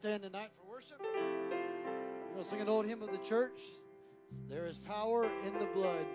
stand tonight for worship. We're going to sing an old hymn of the church. There is power in the blood.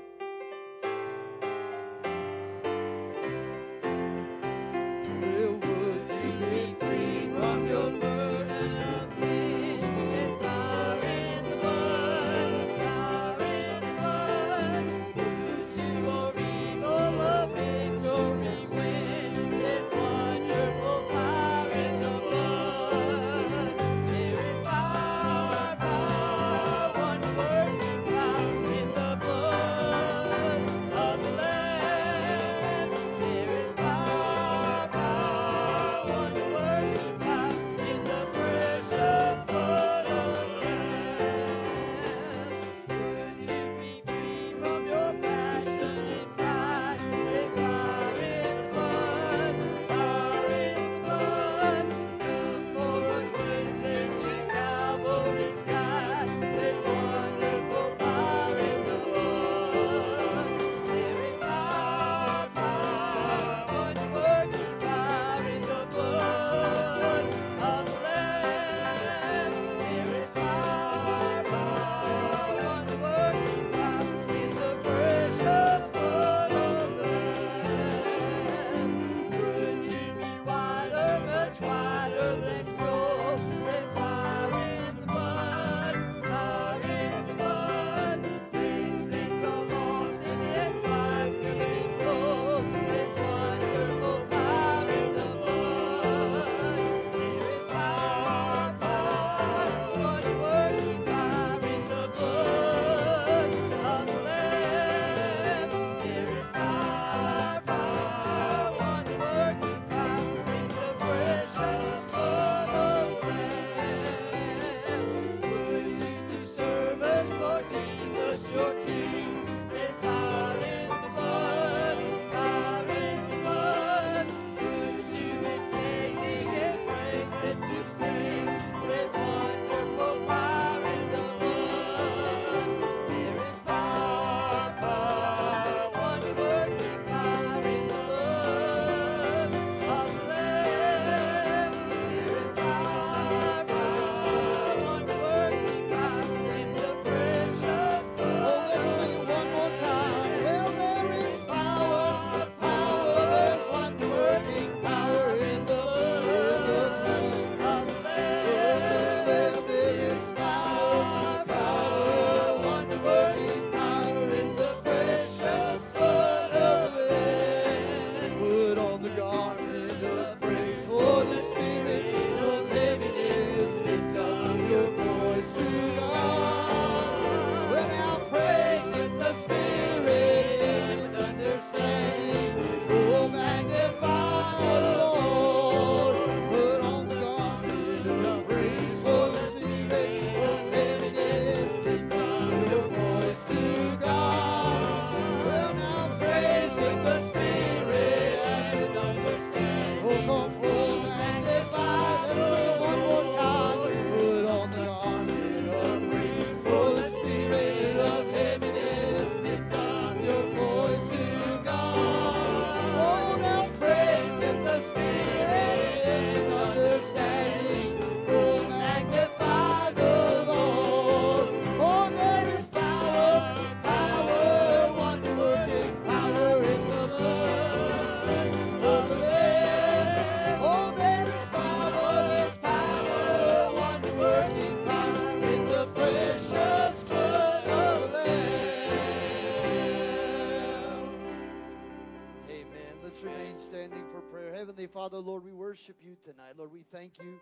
Lord, we thank you,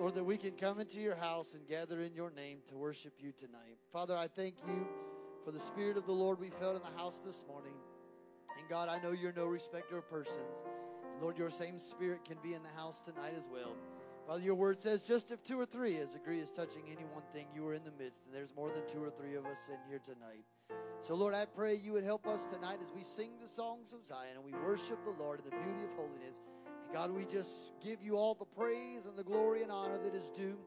Lord, that we can come into your house and gather in your name to worship you tonight. Father, I thank you for the Spirit of the Lord we felt in the house this morning. And God, I know you're no respecter of persons. And Lord, your same Spirit can be in the house tonight as well. Father, your word says, just if two or three as agree as touching any one thing, you are in the midst. And there's more than two or three of us in here tonight. So, Lord, I pray you would help us tonight as we sing the songs of Zion and we worship the Lord in the beauty of holiness. God, we just give you all the praise and the glory and honor that is due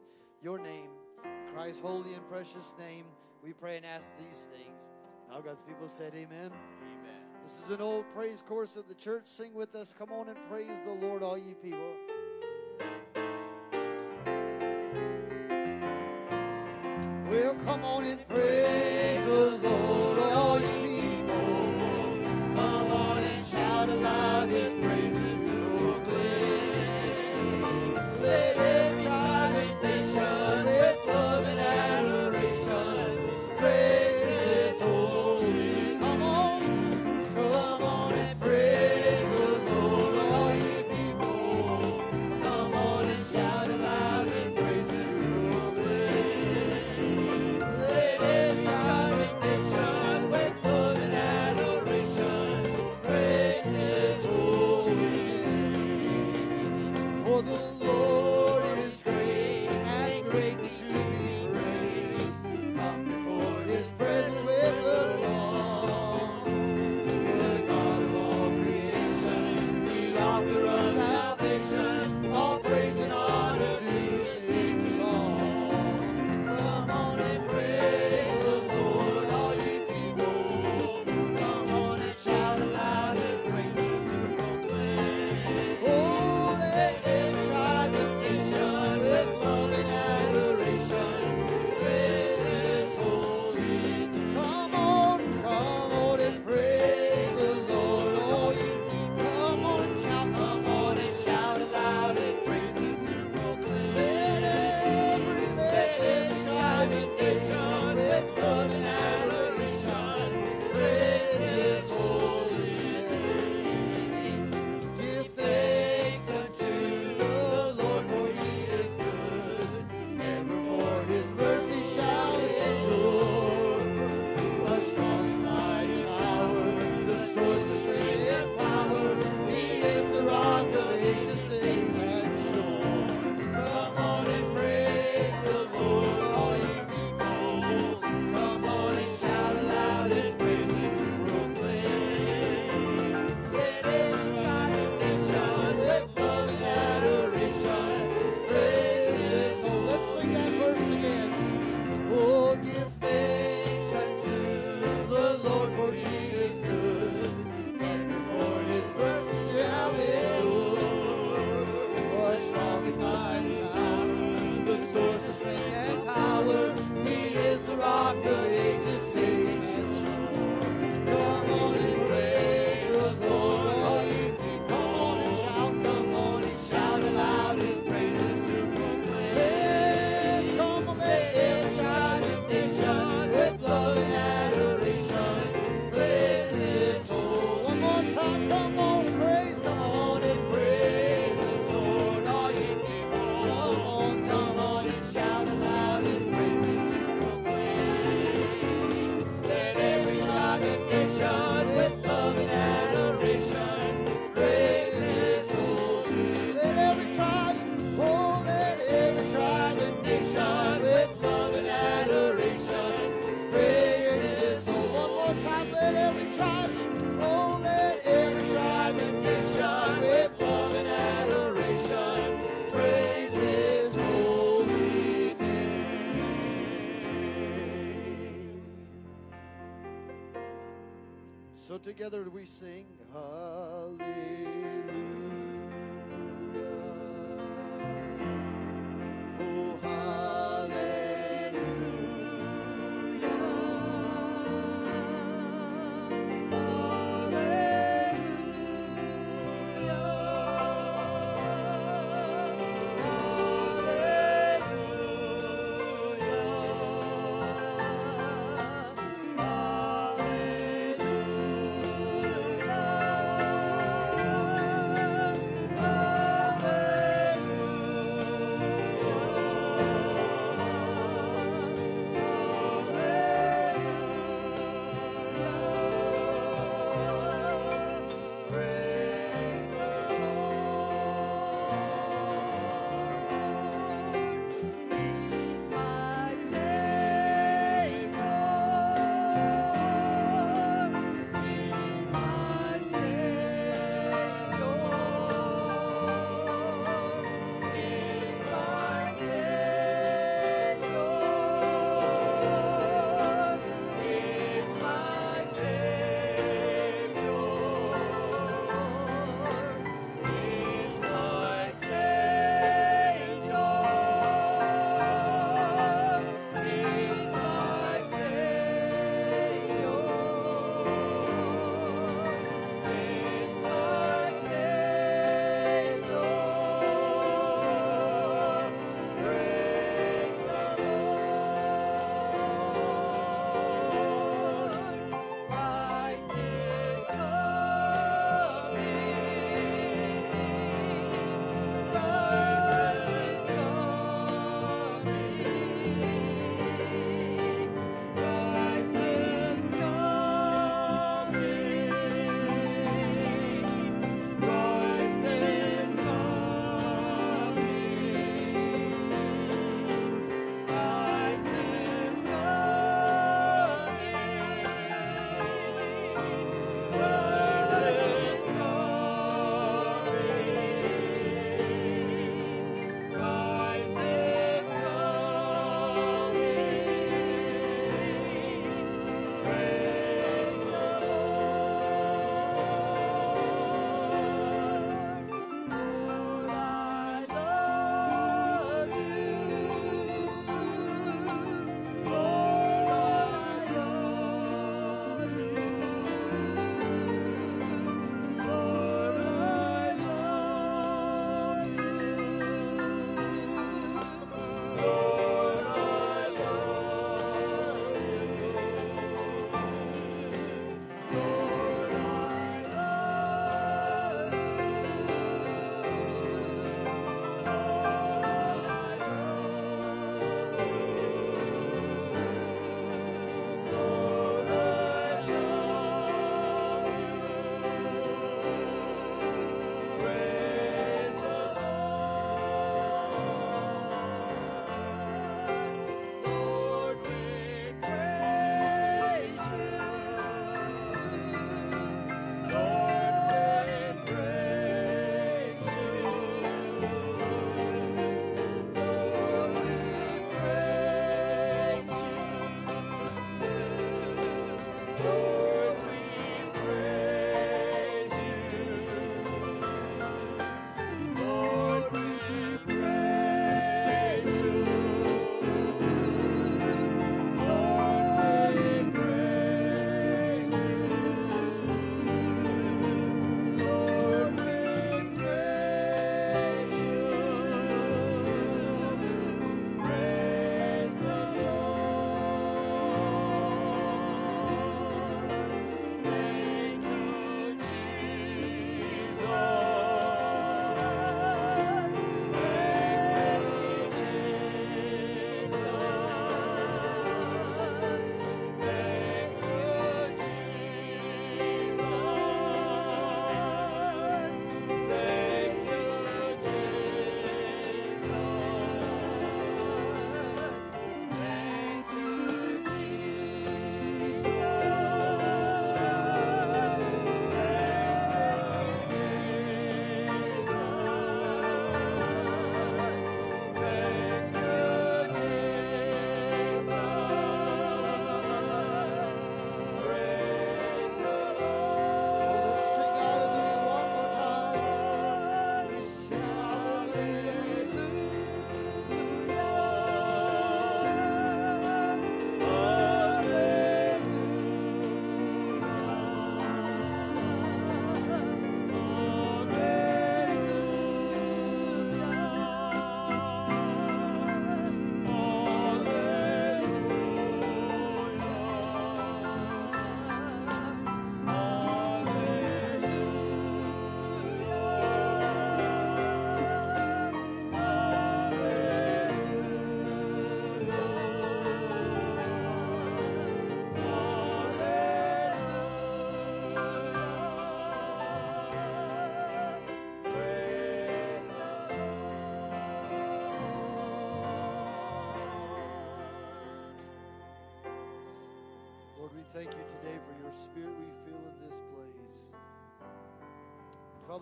your name. In Christ's holy and precious name, we pray and ask these things. Now, God's people said, Amen. Amen. This is an old praise chorus of the church. Sing with us. Come on and praise the Lord, all you people. Well, come on and together we sing.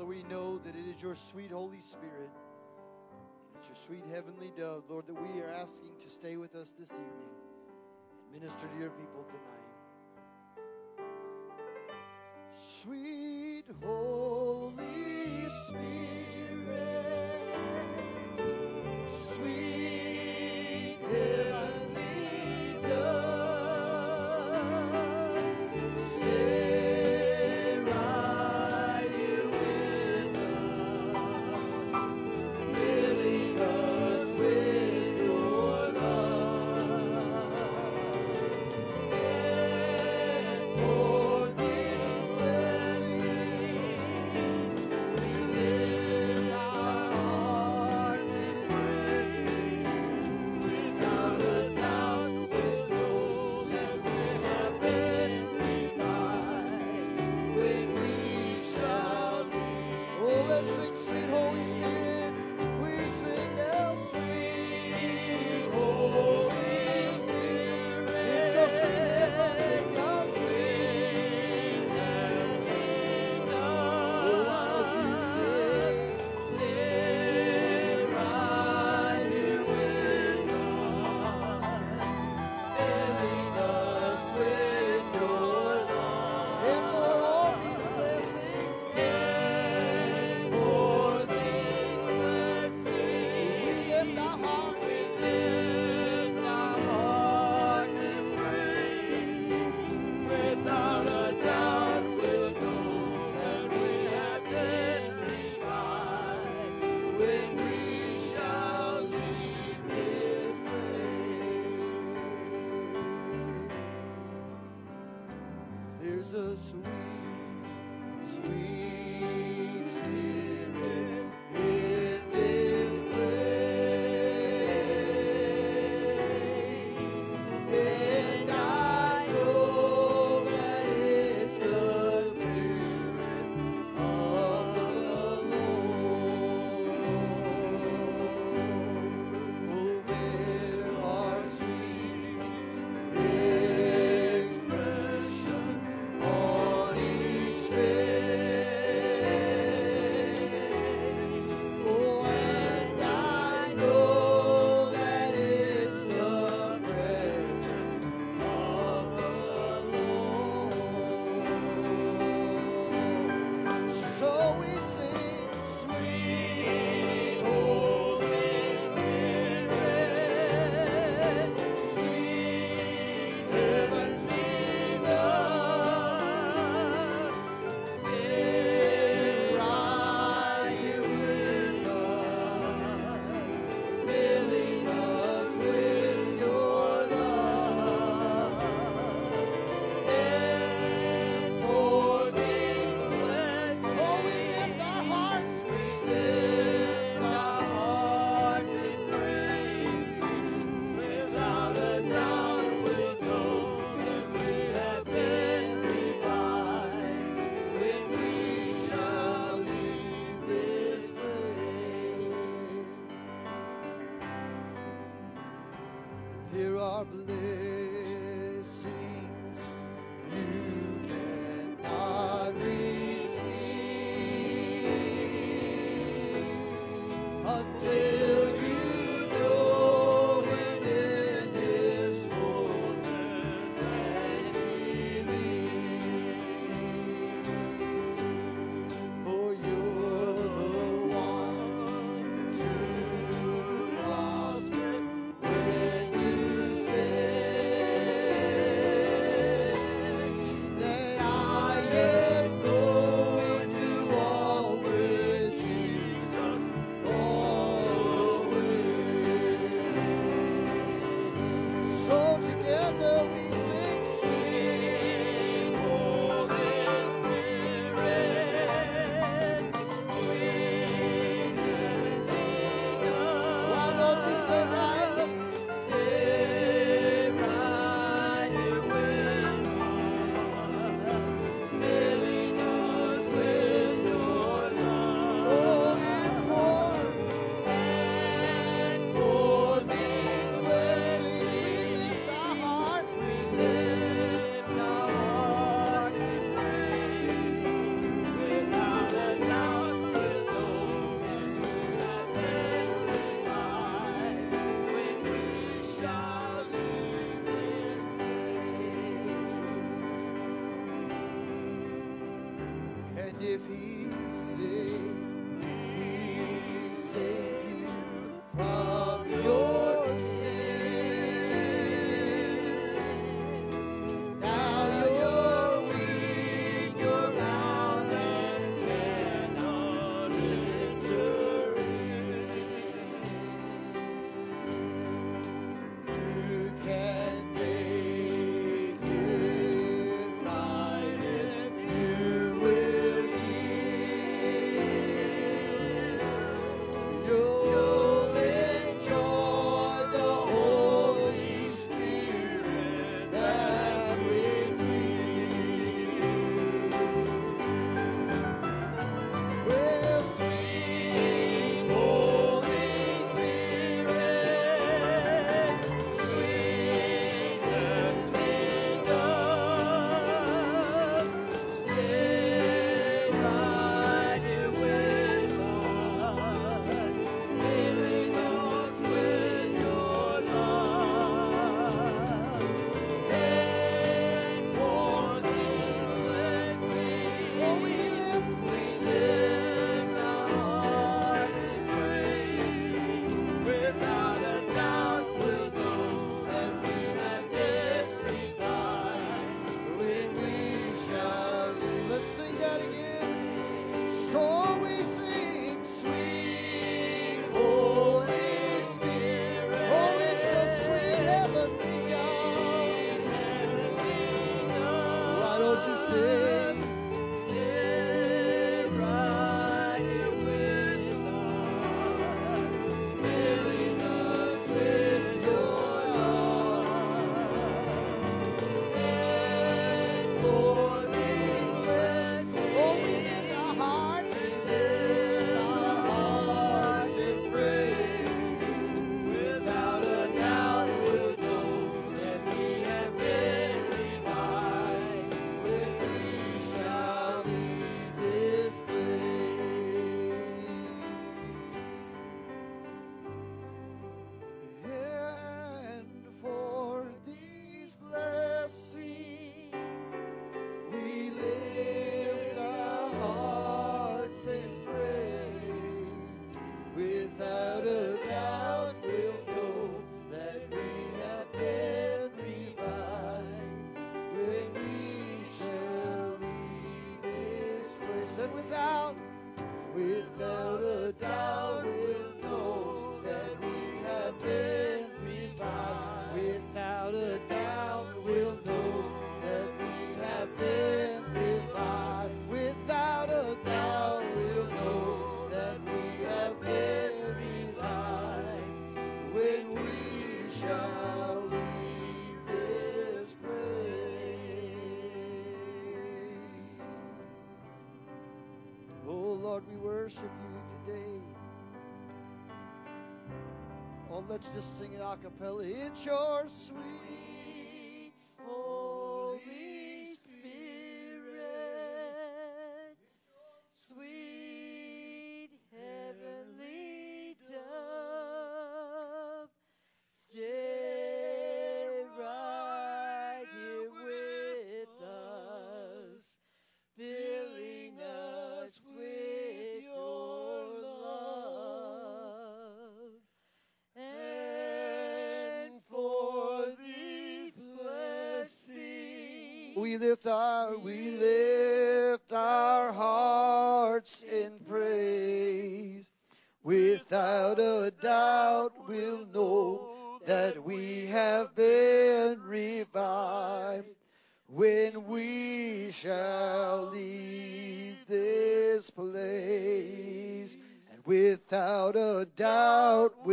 Father, we know that it is your sweet Holy Spirit. It's your sweet heavenly dove, Lord, that we are asking to stay with us this evening and minister to your people tonight. Sweet Holy Let's just sing it a cappella. It's yours.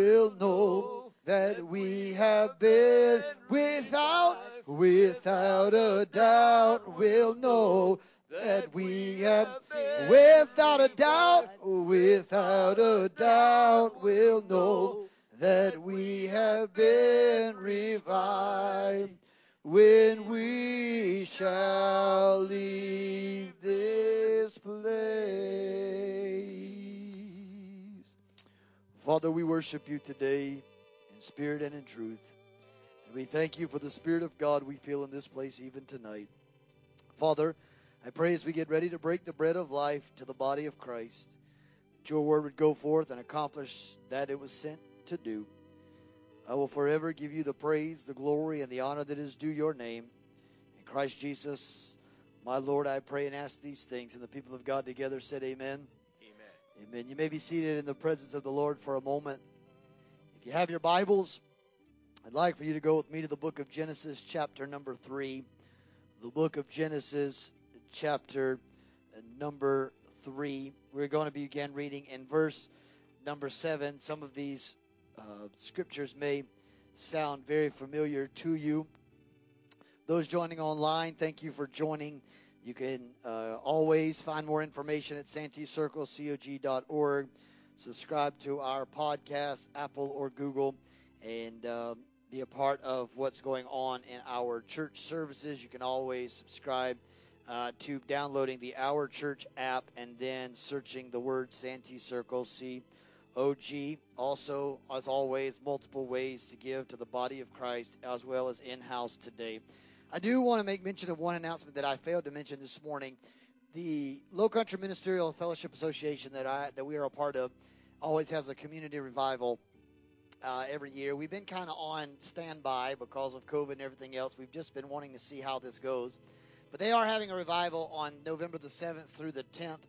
will know that we have been without, without a doubt, we'll know that we have without a doubt, without a doubt, we'll know that we have been revived when we shall leave this place. Father, we worship you today in spirit and in truth. And we thank you for the Spirit of God we feel in this place even tonight. Father, I pray as we get ready to break the bread of life to the body of Christ, that your word would go forth and accomplish that it was sent to do. I will forever give you the praise, the glory, and the honor that is due your name. In Christ Jesus, my Lord, I pray and ask these things. And the people of God together said, Amen. Amen. You may be seated in the presence of the Lord for a moment. If you have your Bibles, I'd like for you to go with me to the book of Genesis, chapter number 3. The book of Genesis, chapter number 3. We're going to begin reading in verse number 7. Some of these uh, scriptures may sound very familiar to you. Those joining online, thank you for joining. You can uh, always find more information at santeecirclecog.org. Subscribe to our podcast, Apple or Google, and uh, be a part of what's going on in our church services. You can always subscribe uh, to downloading the Our Church app and then searching the word Santee Circle, C O G. Also, as always, multiple ways to give to the body of Christ as well as in house today. I do want to make mention of one announcement that I failed to mention this morning. The Low Country Ministerial Fellowship Association that I that we are a part of always has a community revival uh, every year. We've been kind of on standby because of COVID and everything else. We've just been wanting to see how this goes. But they are having a revival on November the 7th through the 10th.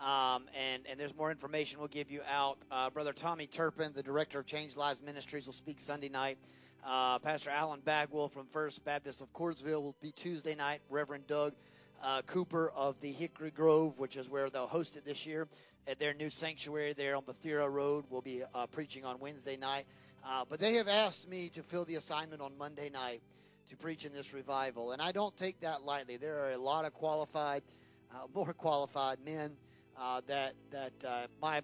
Um, and, and there's more information we'll give you out. Uh, Brother Tommy Turpin, the director of Change Lives Ministries, will speak Sunday night. Uh, Pastor Alan Bagwell from First Baptist of Cordesville will be Tuesday night. Reverend Doug uh, Cooper of the Hickory Grove, which is where they'll host it this year, at their new sanctuary there on Bethera Road, will be uh, preaching on Wednesday night. Uh, but they have asked me to fill the assignment on Monday night to preach in this revival, and I don't take that lightly. There are a lot of qualified, uh, more qualified men uh, that that my,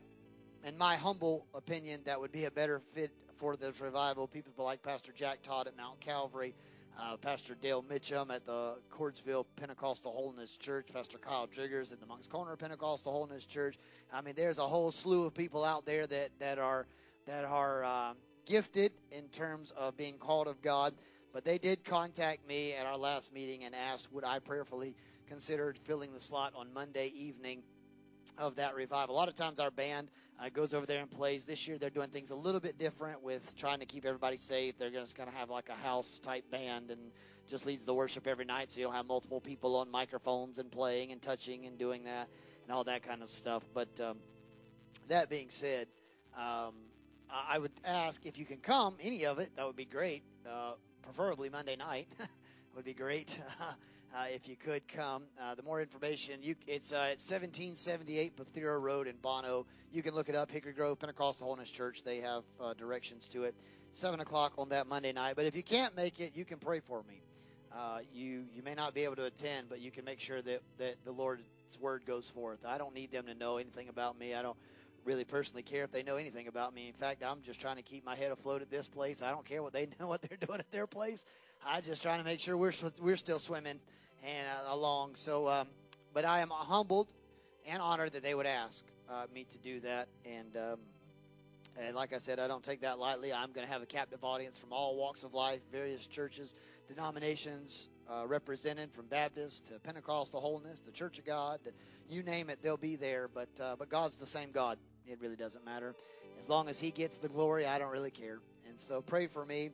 in my humble opinion, that would be a better fit for this revival. People like Pastor Jack Todd at Mount Calvary, uh, Pastor Dale Mitchum at the Cordesville Pentecostal Holiness Church, Pastor Kyle Driggers at the Moncks Corner Pentecostal Holiness Church. I mean, there's a whole slew of people out there that that are that are um, gifted in terms of being called of God. But they did contact me at our last meeting and asked would I prayerfully consider filling the slot on Monday evening of that revival. A lot of times our band uh, goes over there and plays. This year they're doing things a little bit different with trying to keep everybody safe. They're just going to have like a house type band and just leads the worship every night, so you don't have multiple people on microphones and playing and touching and doing that and all that kind of stuff. But um, that being said, um, I would ask if you can come, any of it, that would be great. Uh, preferably Monday night would be great. uh, if you could come. Uh, the more information, you, it's uh, at 1778 Bethera Road in Bonneau. You can look it up. Hickory Grove Pentecostal Holiness Church. They have uh, directions to it. Seven o'clock on that Monday night. But if you can't make it, you can pray for me. Uh, you you may not be able to attend, but you can make sure that that the Lord's word goes forth. I don't need them to know anything about me. I don't really personally care if they know anything about me. In fact, I'm just trying to keep my head afloat at this place. I don't care what they know what they're doing at their place. I'm just trying to make sure we're we're still swimming and uh, along. So, um, but I am humbled and honored that they would ask uh, me to do that. And um, and like I said, I don't take that lightly. I'm going to have a captive audience from all walks of life, various churches, denominations uh, represented, from Baptist to Pentecostal Holiness to Church of God, you name it, they'll be there. But uh, but God's the same God. It really doesn't matter. As long as He gets the glory, I don't really care. And so pray for me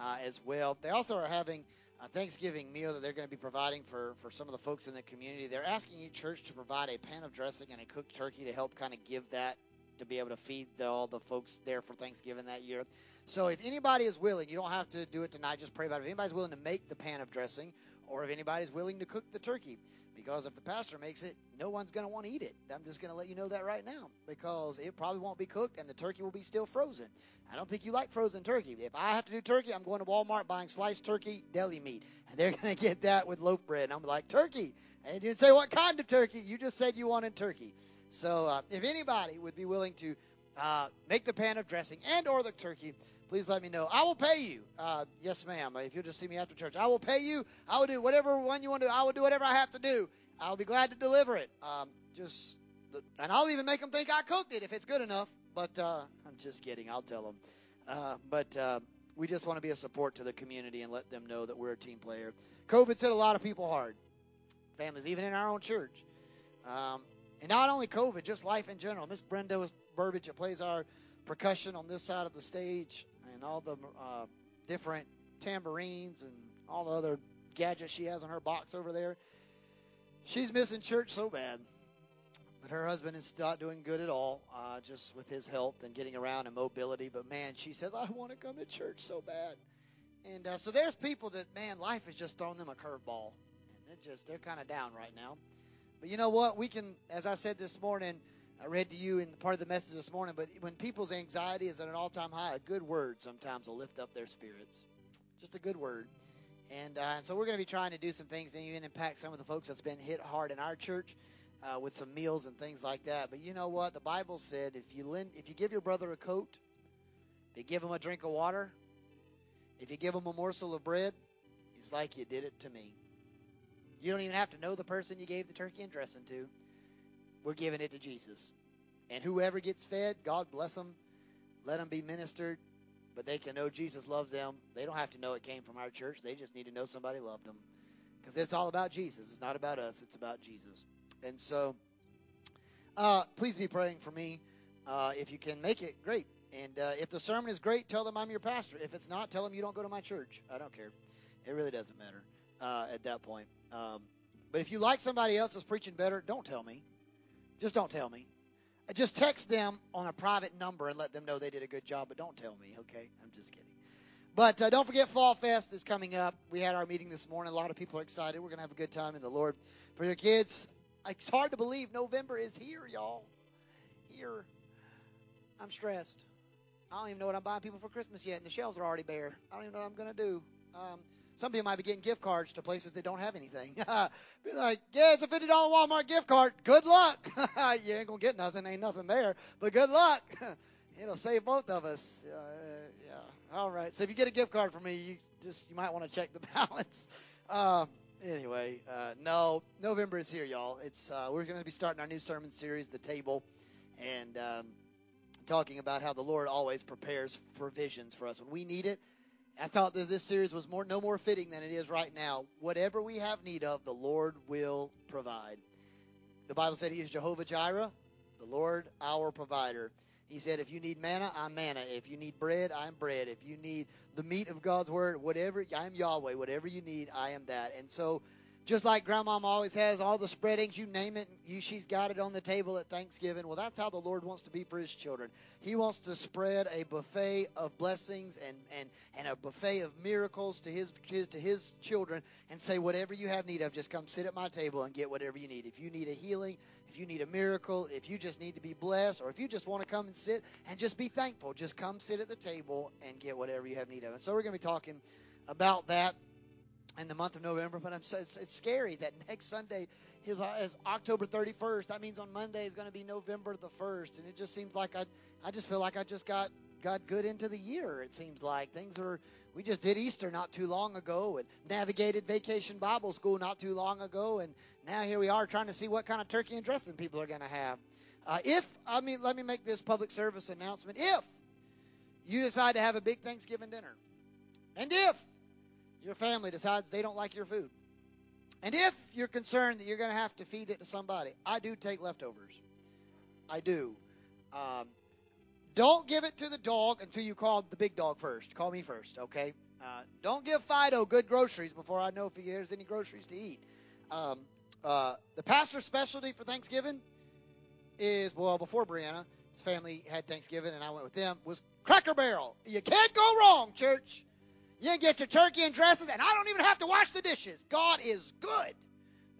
uh, as well. They also are having a Thanksgiving meal that they're going to be providing for, for some of the folks in the community. They're asking each church to provide a pan of dressing and a cooked turkey to help kind of give that to be able to feed the, all the folks there for Thanksgiving that year. So if anybody is willing, you don't have to do it tonight. Just pray about it. If anybody's willing to make the pan of dressing, or if anybody's willing to cook the turkey, because if the pastor makes it, no one's going to want to eat it. I'm just going to let you know that right now because it probably won't be cooked and the turkey will be still frozen. I don't think you like frozen turkey. If I have to do turkey, I'm going to Walmart buying sliced turkey deli meat, and they're going to get that with loaf bread. And I'm like, turkey. And you didn't say what kind of turkey. You just said you wanted turkey. So uh, if anybody would be willing to uh, make the pan of dressing and or the turkey, please let me know. I will pay you. Uh, yes, ma'am. If you'll just see me after church, I will pay you. I will do whatever one you want to do. I will do whatever I have to do. I'll be glad to deliver it. Um, just, and I'll even make them think I cooked it if it's good enough. But uh, I'm just kidding. I'll tell them. Uh, but uh, we just want to be a support to the community and let them know that we're a team player. COVID's hit a lot of people hard. families, even in our own church. Um, and not only COVID, just life in general. Miss Brenda Burbage that plays our percussion on this side of the stage, and all the uh, different tambourines and all the other gadgets she has in her box over there. She's missing church so bad. But her husband is not doing good at all, uh, just with his health and getting around and mobility. But man, she says, I want to come to church so bad. And uh, so there's people that, man, life has just thrown them a curveball. And they're just, they're kind of down right now. But you know what? We can, as I said this morning, I read to you in part of the message this morning, but when people's anxiety is at an all time high, a good word sometimes will lift up their spirits. Just a good word. And, uh, and so we're going to be trying to do some things and even impact some of the folks that's been hit hard in our church uh, with some meals and things like that. But you know what? The Bible said if you lend, if you give your brother a coat, if you give him a drink of water, if you give him a morsel of bread, it's like you did it to me. You don't even have to know the person you gave the turkey and dressing to. We're giving it to Jesus. And whoever gets fed, God bless them. Let them be ministered. But they can know Jesus loves them. They don't have to know it came from our church. They just need to know somebody loved them. Because it's all about Jesus. It's not about us. It's about Jesus. And so, uh, please be praying for me. Uh, if you can make it, great. And uh, if the sermon is great, tell them I'm your pastor. If it's not, tell them you don't go to my church. I don't care. It really doesn't matter uh, at that point. Um, but if you like somebody else that's preaching better, don't tell me. Just don't tell me. Just text them on a private number and let them know they did a good job, but don't tell me, okay? I'm just kidding. But uh, don't forget, Fall Fest is coming up. We had our meeting this morning. A lot of people are excited. We're going to have a good time in the Lord. For your kids, it's hard to believe November is here, y'all. Here. I'm stressed. I don't even know what I'm buying people for Christmas yet, and the shelves are already bare. I don't even know what I'm going to do. Um, some people might be getting gift cards to places that don't have anything. be like, yeah, it's a $50 Walmart gift card. Good luck. you ain't going to get nothing. Ain't nothing there. But good luck. It'll save both of us. Uh, yeah. All right. So if you get a gift card from me, you just you might want to check the balance. Uh, anyway, uh, no, November is here, y'all. It's uh, we're going to be starting our new sermon series, The Table, and um, talking about how the Lord always prepares provisions for us when we need it. I thought that this series was more no more fitting than it is right now. Whatever we have need of, the Lord will provide. The Bible said He is Jehovah Jireh, the Lord our provider. He said, if you need manna, I'm manna. If you need bread, I'm bread. If you need the meat of God's word, whatever, I'm Yahweh. Whatever you need, I am that. And so, just like Grandmama always has all the spreadings, you name it, you, she's got it on the table at Thanksgiving. Well, that's how the Lord wants to be for His children. He wants to spread a buffet of blessings and, and, and a buffet of miracles to his, to His children and say, whatever you have need of, just come sit at my table and get whatever you need. If you need a healing, if you need a miracle, if you just need to be blessed, or if you just want to come and sit and just be thankful, just come sit at the table and get whatever you have need of. And so we're going to be talking about that in the month of November. But I'm so, it's, it's scary that next Sunday is, is October 31st. That means on Monday is going to be November the 1st, and it just seems like I I just feel like I just got got good into the year. It seems like things are. We just did Easter not too long ago, and navigated Vacation Bible School not too long ago, and now here we are trying to see what kind of turkey and dressing people are going to have. Uh, if I mean, let me make this public service announcement. If you decide to have a big Thanksgiving dinner, and if your family decides they don't like your food, and if you're concerned that you're going to have to feed it to somebody, I do take leftovers. I do. Um, don't give it to the dog until you call the big dog first. Call me first, okay? Uh, don't give Fido good groceries before I know if he has any groceries to eat. Um, uh, the pastor's specialty for Thanksgiving is well before Brianna, his family had Thanksgiving and I went with them was Cracker Barrel. You can't go wrong, church. You get your turkey and dresses, and I don't even have to wash the dishes. God is good.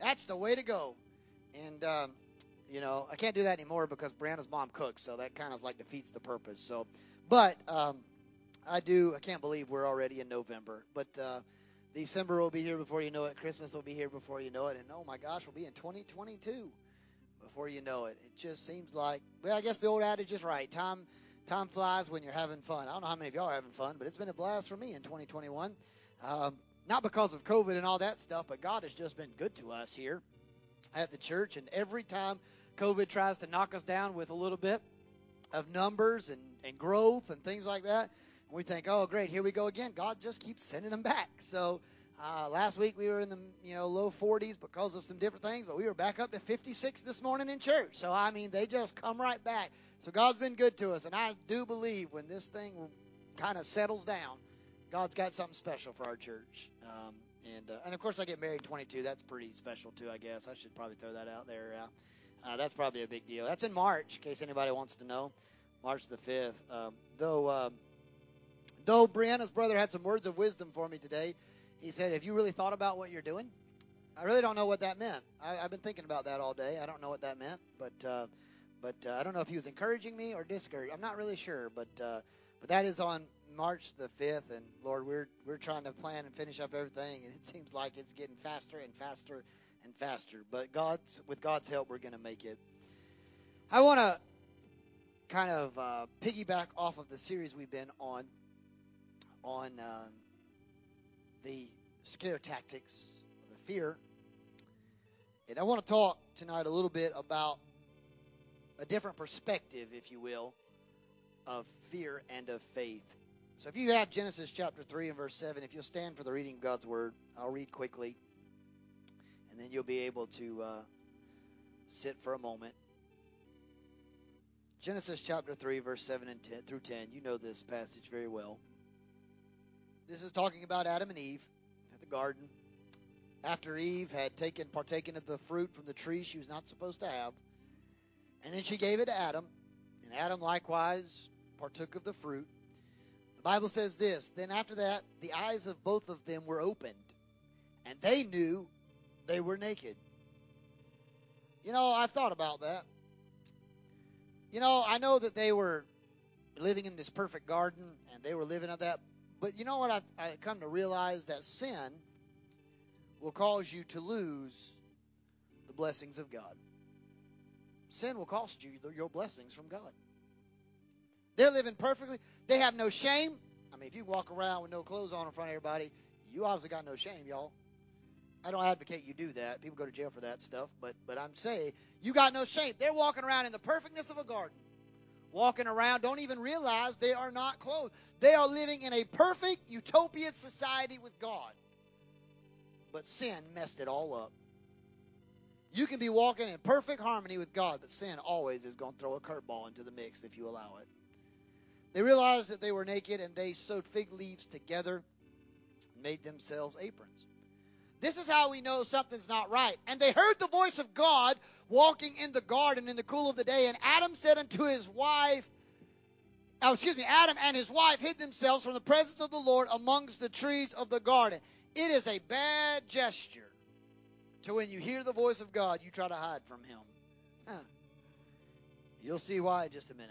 That's the way to go. And um, you know, I can't do that anymore because Brianna's mom cooks, so that kind of like defeats the purpose. So, but um, I do. I can't believe we're already in November, but uh, December will be here before you know it. Christmas will be here before you know it, and oh my gosh, we'll be in 2022 before you know it. It just seems like, well, I guess the old adage is right. Time time flies when you're having fun. I don't know how many of y'all are having fun, but it's been a blast for me in 2021. Um, not because of COVID and all that stuff, but God has just been good to us here at the church. And every time COVID tries to knock us down with a little bit of numbers and, and growth and things like that. We think, oh, great, here we go again. God just keeps sending them back. So Uh, last week we were in the you know low 40s because of some different things, but we were back up to 56 this morning in church. So I mean, they just come right back. So God's been good to us, and I do believe when this thing kind of settles down, God's got something special for our church. Um, and uh, and of course, I get married 22. That's pretty special too, I guess. I should probably throw that out there. Uh, that's probably a big deal. That's in March, in case anybody wants to know. March the 5th. Um, though um, though Brianna's brother had some words of wisdom for me today. He said, "Have you really thought about what you're doing?" I really don't know what that meant. I, have been thinking about that all day. I don't know what that meant, but uh, but uh, I don't know if he was encouraging me or discouraging. I'm not really sure, but uh, but that is on March the 5th, and Lord, we're we're trying to plan and finish up everything, and it seems like it's getting faster and faster and faster. But God's with God's help, we're going to make it. I want to kind of uh, piggyback off of the series we've been on on um, the scare tactics, the fear, and I want to talk tonight a little bit about a different perspective, if you will, of fear and of faith. So if you have Genesis chapter 3 and verse 7, if you'll stand for the reading of God's word, I'll read quickly, and then you'll be able to uh, sit for a moment. Genesis chapter 3, verse 7 and 10 through 10. You know this passage very well. This is talking about Adam and Eve at the garden. After Eve had taken partaken of the fruit from the tree she was not supposed to have, and then she gave it to Adam, and Adam likewise partook of the fruit. The Bible says this Then after that, the eyes of both of them were opened, and they knew they were naked. You know, I've thought about that. You know, I know that they were living in this perfect garden and they were living at that. But you know what? I've, I come to realize that sin will cause you to lose the blessings of God. Sin will cost you your blessings from God. They're living perfectly. They have no shame. I mean, if you walk around with no clothes on in front of everybody, you obviously got no shame, y'all. I don't advocate you do that. People go to jail for that stuff, but but I'm saying you got no shame. They're walking around in the perfectness of a garden. Walking around, don't even realize they are not clothed. They are living in a perfect utopian society with God. But sin messed it all up. You can be walking in perfect harmony with God, but sin always is going to throw a curveball into the mix if you allow it. They realized that they were naked and they sewed fig leaves together and made themselves aprons. This is how we know something's not right. And they heard the voice of God walking in the garden in the cool of the day. And Adam said unto his wife, oh, excuse me, Adam and his wife hid themselves from the presence of the Lord amongst the trees of the garden. It is a bad gesture to when you hear the voice of God, you try to hide from him. Huh. You'll see why in just a minute.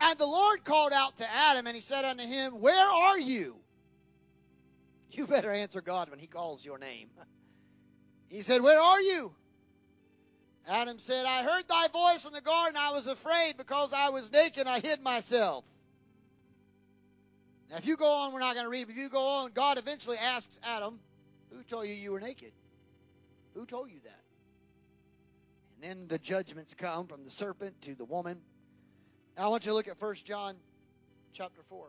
And the Lord called out to Adam, and he said unto him, Where are you? You better answer God when he calls your name. He said, Where are you? Adam said, I heard thy voice in the garden. I was afraid because I was naked. I hid myself. Now, if you go on, we're not going to read. But if you go on, God eventually asks Adam, Who told you you were naked? Who told you that? And then the judgments come from the serpent to the woman. Now, I want you to look at 1 John chapter 4.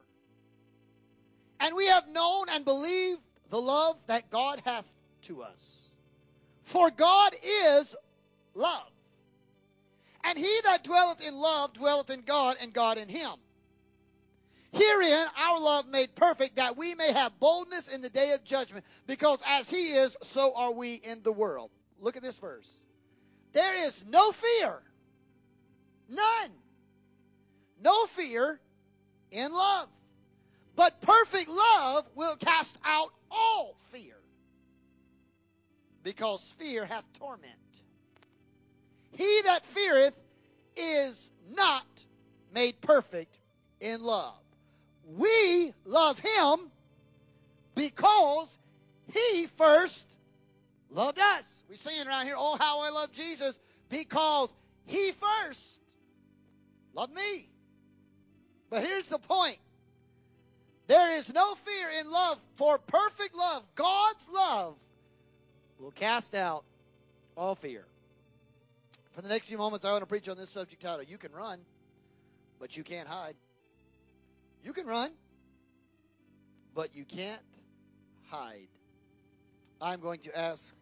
And we have known and believed the love that God hath to us. For God is love. And he that dwelleth in love dwelleth in God, and God in him. Herein our love made perfect, that we may have boldness in the day of judgment, because as he is, so are we in the world. Look at this verse. There is no fear, none, no fear in love. But perfect love will cast out all fear, because fear hath torment. He that feareth is not made perfect in love. We love him because he first loved us. We sing around here, oh, how I love Jesus, because he first loved me. But here's the point there is no fear in love, for perfect love, God's love, will cast out all fear. For the next few moments, I want to preach on this subject title You can run, but you can't hide. You can run, but you can't hide. I'm going to ask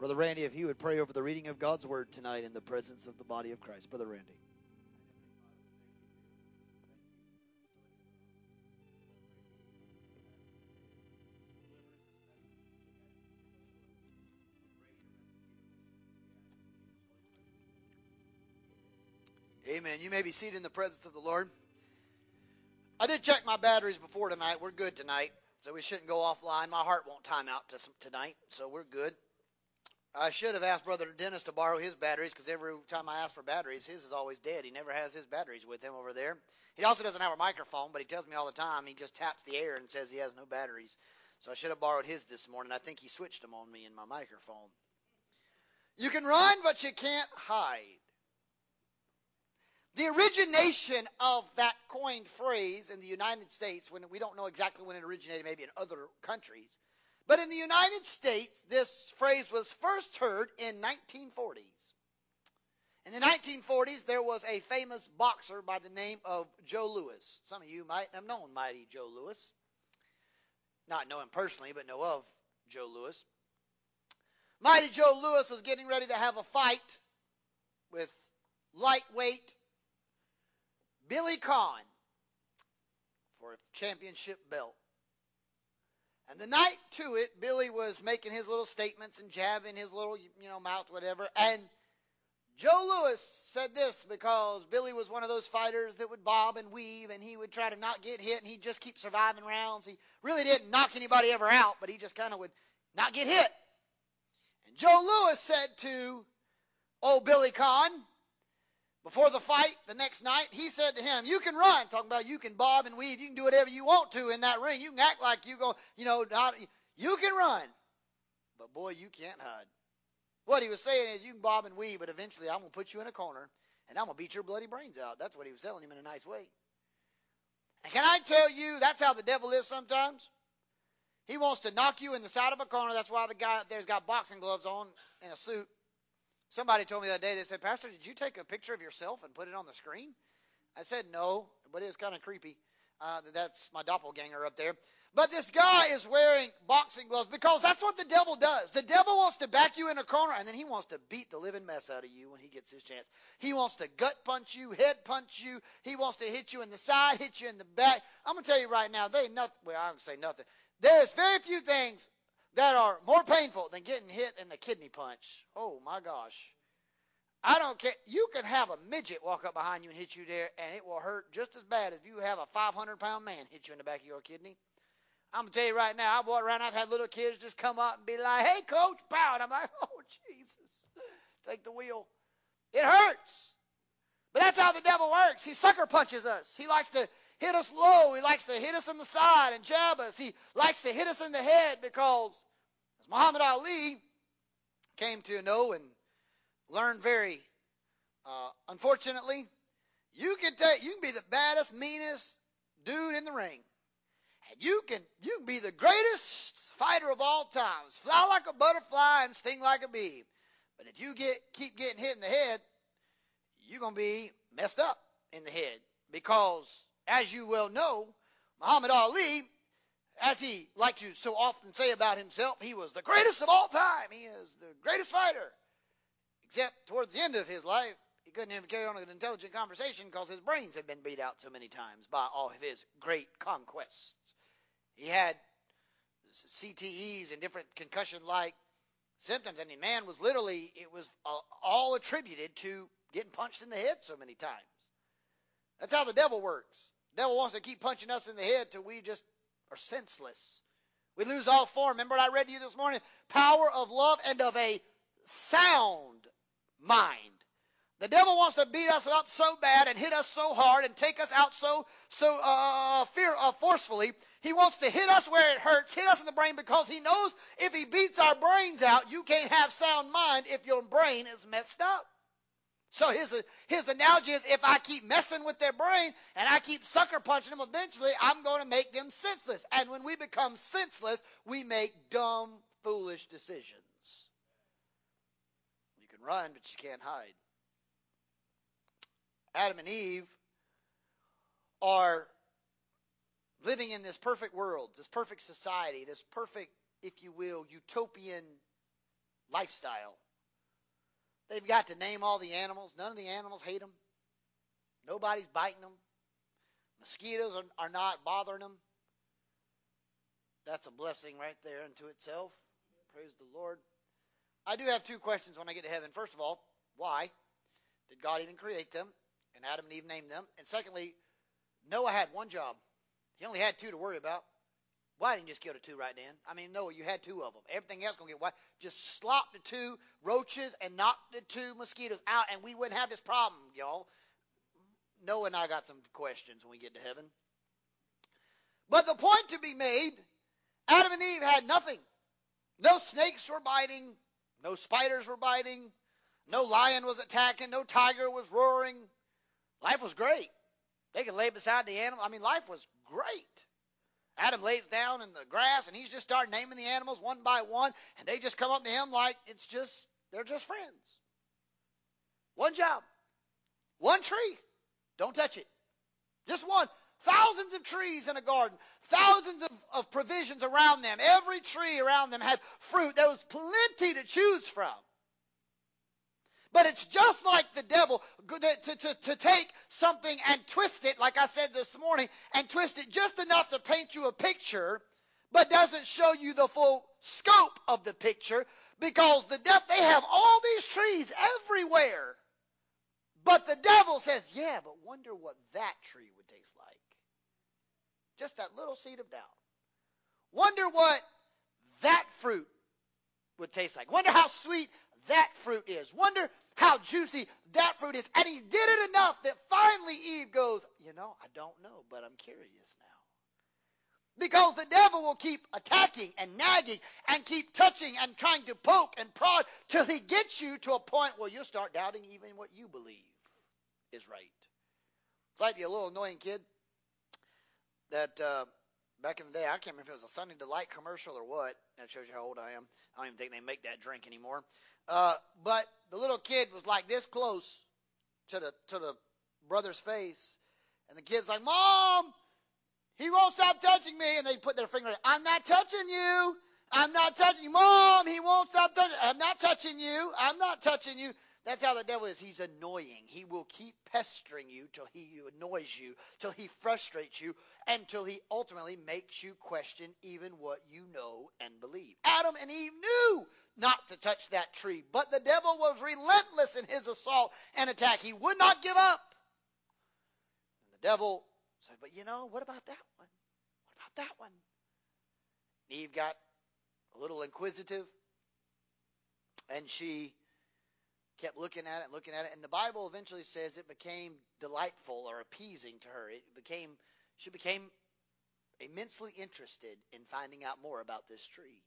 Brother Randy if he would pray over the reading of God's Word tonight in the presence of the body of Christ. Brother Randy. Amen. You may be seated in the presence of the Lord. I did check my batteries before tonight. We're good tonight, so we shouldn't go offline. My heart won't time out tonight, so we're good. I should have asked Brother Dennis to borrow his batteries because every time I ask for batteries, his is always dead. He never has his batteries with him over there. He also doesn't have a microphone, but he tells me all the time he just taps the air and says he has no batteries. So I should have borrowed his this morning. I think he switched them on me in my microphone. You can run, but you can't hide. The origination of that coined phrase in the United States, when we don't know exactly when it originated, maybe in other countries, but in the United States, this phrase was first heard in 1940s. In the 1940s, there was a famous boxer by the name of Joe Louis. Some of you might have known Mighty Joe Louis. Not know him personally, but know of Joe Louis. Mighty Joe Louis was getting ready to have a fight with lightweight Billy Conn for a championship belt. And the night to it, Billy was making his little statements and jabbing his little, you know, mouth, whatever. And Joe Louis said this because Billy was one of those fighters that would bob and weave and he would try to not get hit and he'd just keep surviving rounds. He really didn't knock anybody ever out, but he just kind of would not get hit. And Joe Louis said to old Billy Conn, before the fight the next night, he said to him, "You can run." Talking about you can bob and weave, you can do whatever you want to in that ring. You can act like you go, you know, not, you can run, but boy, you can't hide. What he was saying is, you can bob and weave, but eventually I'm gonna put you in a corner and I'm gonna beat your bloody brains out. That's what he was telling him in a nice way. And can I tell you, that's how the devil is sometimes. He wants to knock you in the side of a corner. That's why the guy there's got boxing gloves on and a suit Somebody told me that day, they said, Pastor, did you take a picture of yourself and put it on the screen? I said, no, but it's kind of creepy. Uh, that's my doppelganger up there. But this guy is wearing boxing gloves because that's what the devil does. The devil wants to back you in a corner and then he wants to beat the living mess out of you when he gets his chance. He wants to gut punch you, head punch you. He wants to hit you in the side, hit you in the back. I'm going to tell you right now, they ain't nothing. Well, I don't say nothing. There's very few things that are more painful than getting hit in the kidney punch. Oh my gosh. I don't care. You can have a midget walk up behind you and hit you there, and it will hurt just as bad as if you have a 500 pound man hit you in the back of your kidney. I'm gonna tell you right now. I've walked around. I've had little kids just come up and be like, "Hey, coach, pow!" And I'm like, "Oh Jesus, take the wheel." It hurts, but that's how the devil works. He sucker punches us. He likes to hit us low. He likes to hit us in the side and jab us. He likes to hit us in the head because, as Muhammad Ali came to know and learn very uh, unfortunately, you can take you can be the baddest, meanest dude in the ring, and you can you can be the greatest fighter of all times, fly like a butterfly and sting like a bee. But if you get keep getting hit in the head, you're gonna be messed up in the head because as you well know, Muhammad Ali, as he liked to so often say about himself, he was the greatest of all time. He is the greatest fighter. Except towards the end of his life, he couldn't even carry on an intelligent conversation because his brains had been beat out so many times by all of his great conquests. He had CTEs and different concussion-like symptoms, and the man was literally, it was all attributed to getting punched in the head so many times. That's how the devil works. Devil wants to keep punching us in the head till we just are senseless. We lose all form. Remember what I read to you this morning? Power of love and of a sound mind. The devil wants to beat us up so bad and hit us so hard and take us out so so uh, fear uh, forcefully. He wants to hit us where it hurts, hit us in the brain because he knows if he beats our brains out, you can't have sound mind if your brain is messed up. So his his analogy is if I keep messing with their brain and I keep sucker punching them, eventually I'm going to make them senseless. And when we become senseless, we make dumb, foolish decisions. You can run, but you can't hide. Adam and Eve are living in this perfect world, this perfect society, this perfect, if you will, utopian lifestyle. They've got to name all the animals. None of the animals hate them. Nobody's biting them. Mosquitoes are, are not bothering them. That's a blessing right there unto itself. Praise the Lord. I do have two questions when I get to heaven. First of all, why did God even create them? And Adam and Eve named them. And secondly, Noah had one job. He only had two to worry about. Why didn't you just kill the two right then? I mean, Noah, you had two of them. Everything else gonna get why? Just slop the two roaches and knock the two mosquitoes out, and we wouldn't have this problem, y'all. Noah and I got some questions when we get to heaven. But the point to be made, Adam and Eve had nothing. No snakes were biting, no spiders were biting, no lion was attacking, no tiger was roaring. Life was great. They could lay beside the animal. I mean, life was great. Adam lays down in the grass and he's just starting naming the animals one by one, and they just come up to him like it's just they're just friends. One job, one tree. Don't touch it. Just one. Thousands of trees in a garden, thousands of, of provisions around them. Every tree around them had fruit. There was plenty to choose from. But it's just like the devil to, to, to, take something and twist it, like I said this morning, and twist it just enough to paint you a picture, but doesn't show you the full scope of the picture because the devil, they have all these trees everywhere. But the devil says, yeah, but wonder what that tree would taste like. Just that little seed of doubt. Wonder what that fruit would taste like. Wonder how sweet that fruit is. Wonder how juicy that fruit is. And he did it enough that finally Eve goes, You know, I don't know, but I'm curious now. Because the devil will keep attacking and nagging and keep touching and trying to poke and prod till he gets you to a point where you'll start doubting even what you believe is right. It's like the little annoying kid that uh, back in the day, I can't remember if it was a Sunny Delight commercial or what. That shows you how old I am. I don't even think they make that drink anymore. Uh, but the little kid was like this close to the to the brother's face, and the kid's like, "Mom, he won't stop touching me." And they put their finger. I'm not touching you. I'm not touching you, Mom. He won't stop touching. I'm not touching you. I'm not touching you. That's how the devil is. He's annoying. He will keep pestering you till he annoys you, till he frustrates you, until he ultimately makes you question even what you know and believe. Adam and Eve knew not to touch that tree, but the devil was relentless in his assault and attack. He would not give up. And the devil said, But you know, what about that one? What about that one? Eve got a little inquisitive, and she kept looking at it looking at it. And the Bible eventually says it became delightful or appeasing to her. It became she became immensely interested in finding out more about this tree.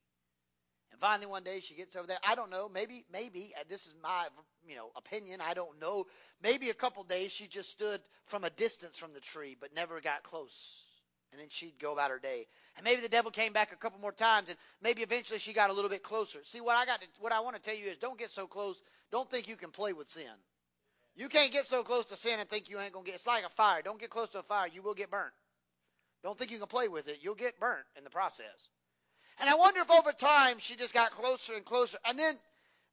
And finally, one day she gets over there. I don't know. Maybe, maybe uh, this is my, you know, opinion. I don't know. Maybe a couple days she just stood from a distance from the tree, but never got close. And then she'd go about her day. And maybe the devil came back a couple more times, and maybe eventually she got a little bit closer. See, what I got, to, what I want to tell you is, don't get so close. Don't think you can play with sin. You can't get so close to sin and think you ain't gonna get. It's like a fire. Don't get close to a fire. You will get burnt. Don't think you can play with it. You'll get burnt in the process. And I wonder if over time she just got closer and closer. And then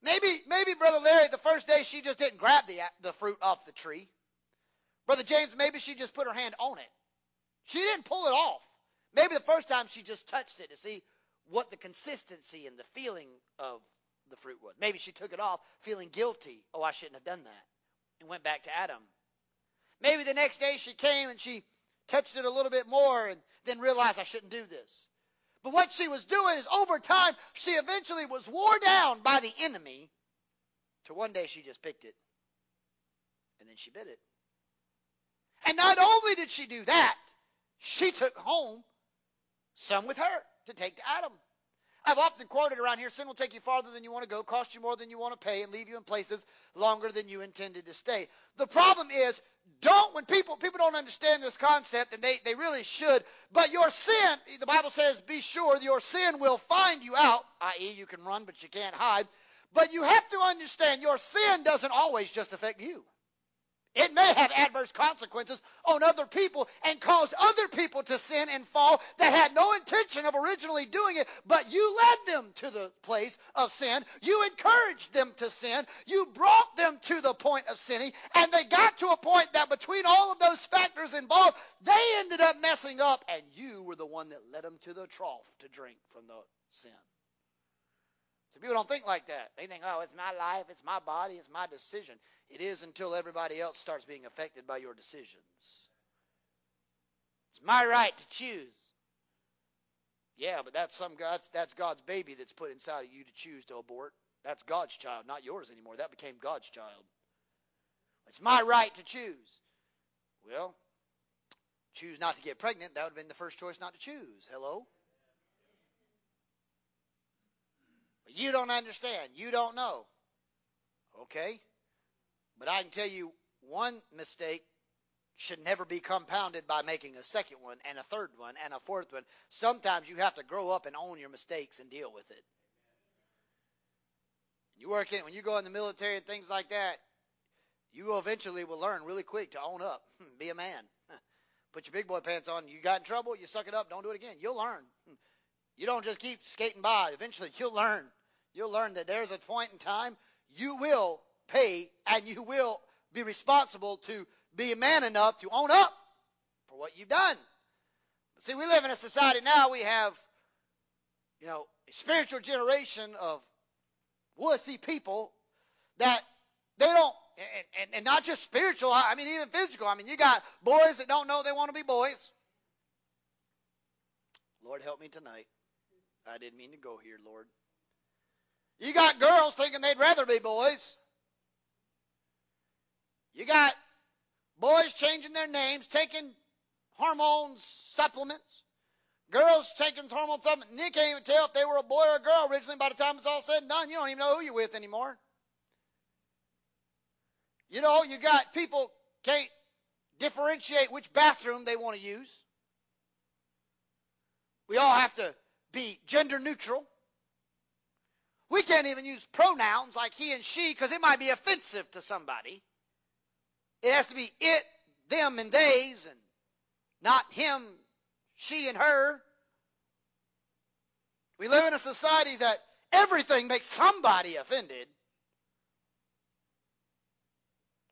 maybe, maybe Brother Larry, the first day she just didn't grab the, the fruit off the tree. Brother James, maybe she just put her hand on it. She didn't pull it off. Maybe the first time she just touched it to see what the consistency and the feeling of the fruit was. Maybe she took it off feeling guilty. Oh, I shouldn't have done that. And went back to Adam. Maybe the next day she came and she touched it a little bit more and then realized I shouldn't do this. But what she was doing is over time, she eventually was wore down by the enemy to one day she just picked it and then she bit it. And not only did she do that, she took home some with her to take to Adam. I've often quoted around here sin will take you farther than you want to go, cost you more than you want to pay, and leave you in places longer than you intended to stay. The problem is, don't, when people, people don't understand this concept, and they, they really should, but your sin, the Bible says, be sure your sin will find you out, i.e., you can run, but you can't hide. But you have to understand your sin doesn't always just affect you. It may have adverse consequences on other people and cause other people to sin and fall that had no intention of originally doing it, but you led them to the place of sin. You encouraged them to sin. You brought them to the point of sinning, and they got to a point that between all of those factors involved, they ended up messing up, and you were the one that led them to the trough to drink from the sin. People don't think like that. They think, oh, it's my life, it's my body, it's my decision. It is until everybody else starts being affected by your decisions. It's my right to choose. Yeah, but that's some God's that's God's baby that's put inside of you to choose to abort. That's God's child, not yours anymore. That became God's child. It's my right to choose. Well, choose not to get pregnant, that would have been the first choice not to choose. Hello? But you don't understand. You don't know. Okay? But I can tell you one mistake should never be compounded by making a second one and a third one and a fourth one. Sometimes you have to grow up and own your mistakes and deal with it. You work in when you go in the military and things like that, you eventually will learn really quick to own up, hmm, be a man. Put your big boy pants on. You got in trouble, you suck it up. Don't do it again. You'll learn. Hmm. You don't just keep skating by. Eventually, you'll learn. You'll learn that there's a point in time you will pay and you will be responsible to be a man enough to own up for what you've done. See, we live in a society now, we have, you know, a spiritual generation of wussy people that they don't, and, and, and not just spiritual, I mean, even physical. I mean, you got boys that don't know they want to be boys. Lord, help me tonight. I didn't mean to go here, Lord. You got girls thinking they'd rather be boys. You got boys changing their names, taking hormone supplements. Girls taking hormone supplements. And you can't even tell if they were a boy or a girl originally by the time it's all said and done. You don't even know who you're with anymore. You know, you got people can't differentiate which bathroom they want to use. We all have to be gender neutral. We can't even use pronouns like he and she because it might be offensive to somebody. It has to be it, them, and theys, and not him, she, and her. We live in a society that everything makes somebody offended.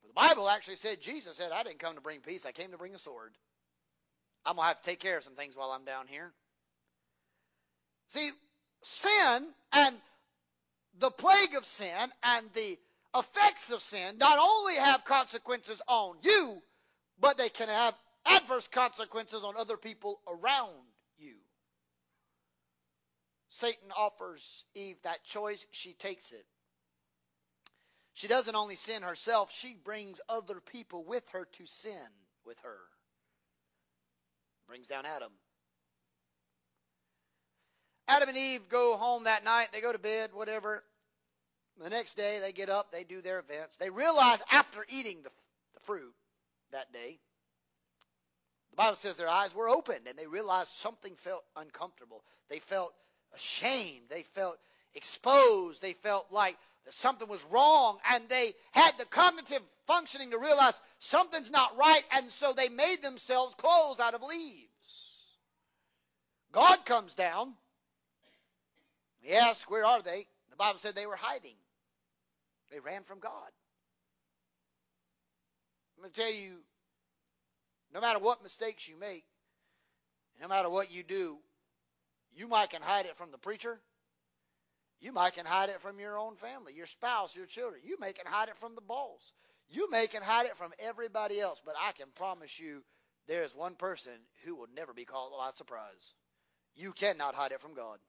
the Bible actually said, Jesus said, I didn't come to bring peace, I came to bring a sword. I'm going to have to take care of some things while I'm down here. See, sin and the plague of sin and the effects of sin not only have consequences on you, but they can have adverse consequences on other people around you. Satan offers Eve that choice, she takes it. She doesn't only sin herself, she brings other people with her to sin with her. Brings down Adam. Adam and Eve go home that night. They go to bed, whatever. The next day, they get up, they do their events. They realize after eating the, the fruit that day, the Bible says their eyes were opened and they realized something felt uncomfortable. They felt ashamed. They felt exposed. They felt like something was wrong and they had the cognitive functioning to realize something's not right and so they made themselves clothes out of leaves. God comes down asked, Where are they? The Bible said they were hiding. They ran from God. I'm going to tell you no matter what mistakes you make, no matter what you do, you might can hide it from the preacher. You might can hide it from your own family, your spouse, your children. You may can hide it from the boss. You may can hide it from everybody else, but I can promise you there is one person who will never be caught by surprise. You cannot hide it from God.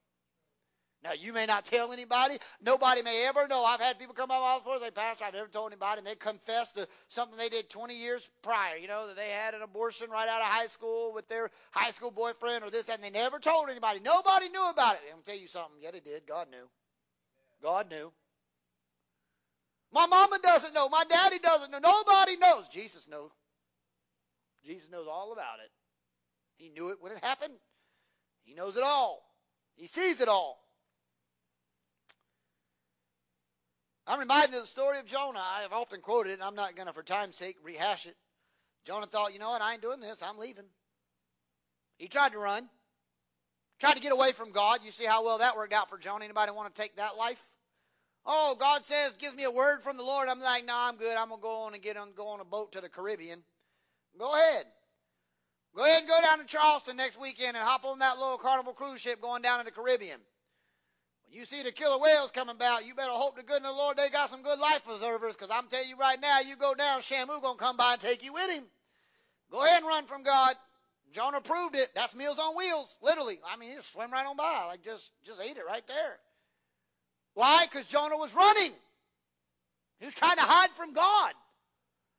Now, you may not tell anybody. Nobody may ever know. I've had people come up my office and say, Pastor, I've never told anybody, and they confess to something they did 20 years prior. You know, that they had an abortion right out of high school with their high school boyfriend or this, and they never told anybody. Nobody knew about it. I'm tell you something. Yet it did. God knew. God knew. My mama doesn't know. My daddy doesn't know. Nobody knows. Jesus knows. Jesus knows all about it. He knew it when it happened. He knows it all. He sees it all. I'm reminded of the story of Jonah. I have often quoted it, and I'm not going to, for time's sake, rehash it. Jonah thought, you know what, I ain't doing this. I'm leaving. He tried to run, tried to get away from God. You see how well that worked out for Jonah. Anybody want to take that life? Oh, God says, gives me a word from the Lord. I'm like, no, I'm good. I'm gonna go on and get on, go on a boat to the Caribbean. Go ahead. Go ahead and go down to Charleston next weekend and hop on that little Carnival cruise ship going down to the Caribbean. When you see the killer whales coming about, you better hope to of the Lord they got some good life preservers, because I'm telling you right now, you go down, Shamu gonna come by and take you with him. Go ahead and run from God. Jonah proved it. That's Meals on Wheels, literally. I mean, he just swam right on by, like just just ate it right there. Why? Because Jonah was running. He was trying to hide from God.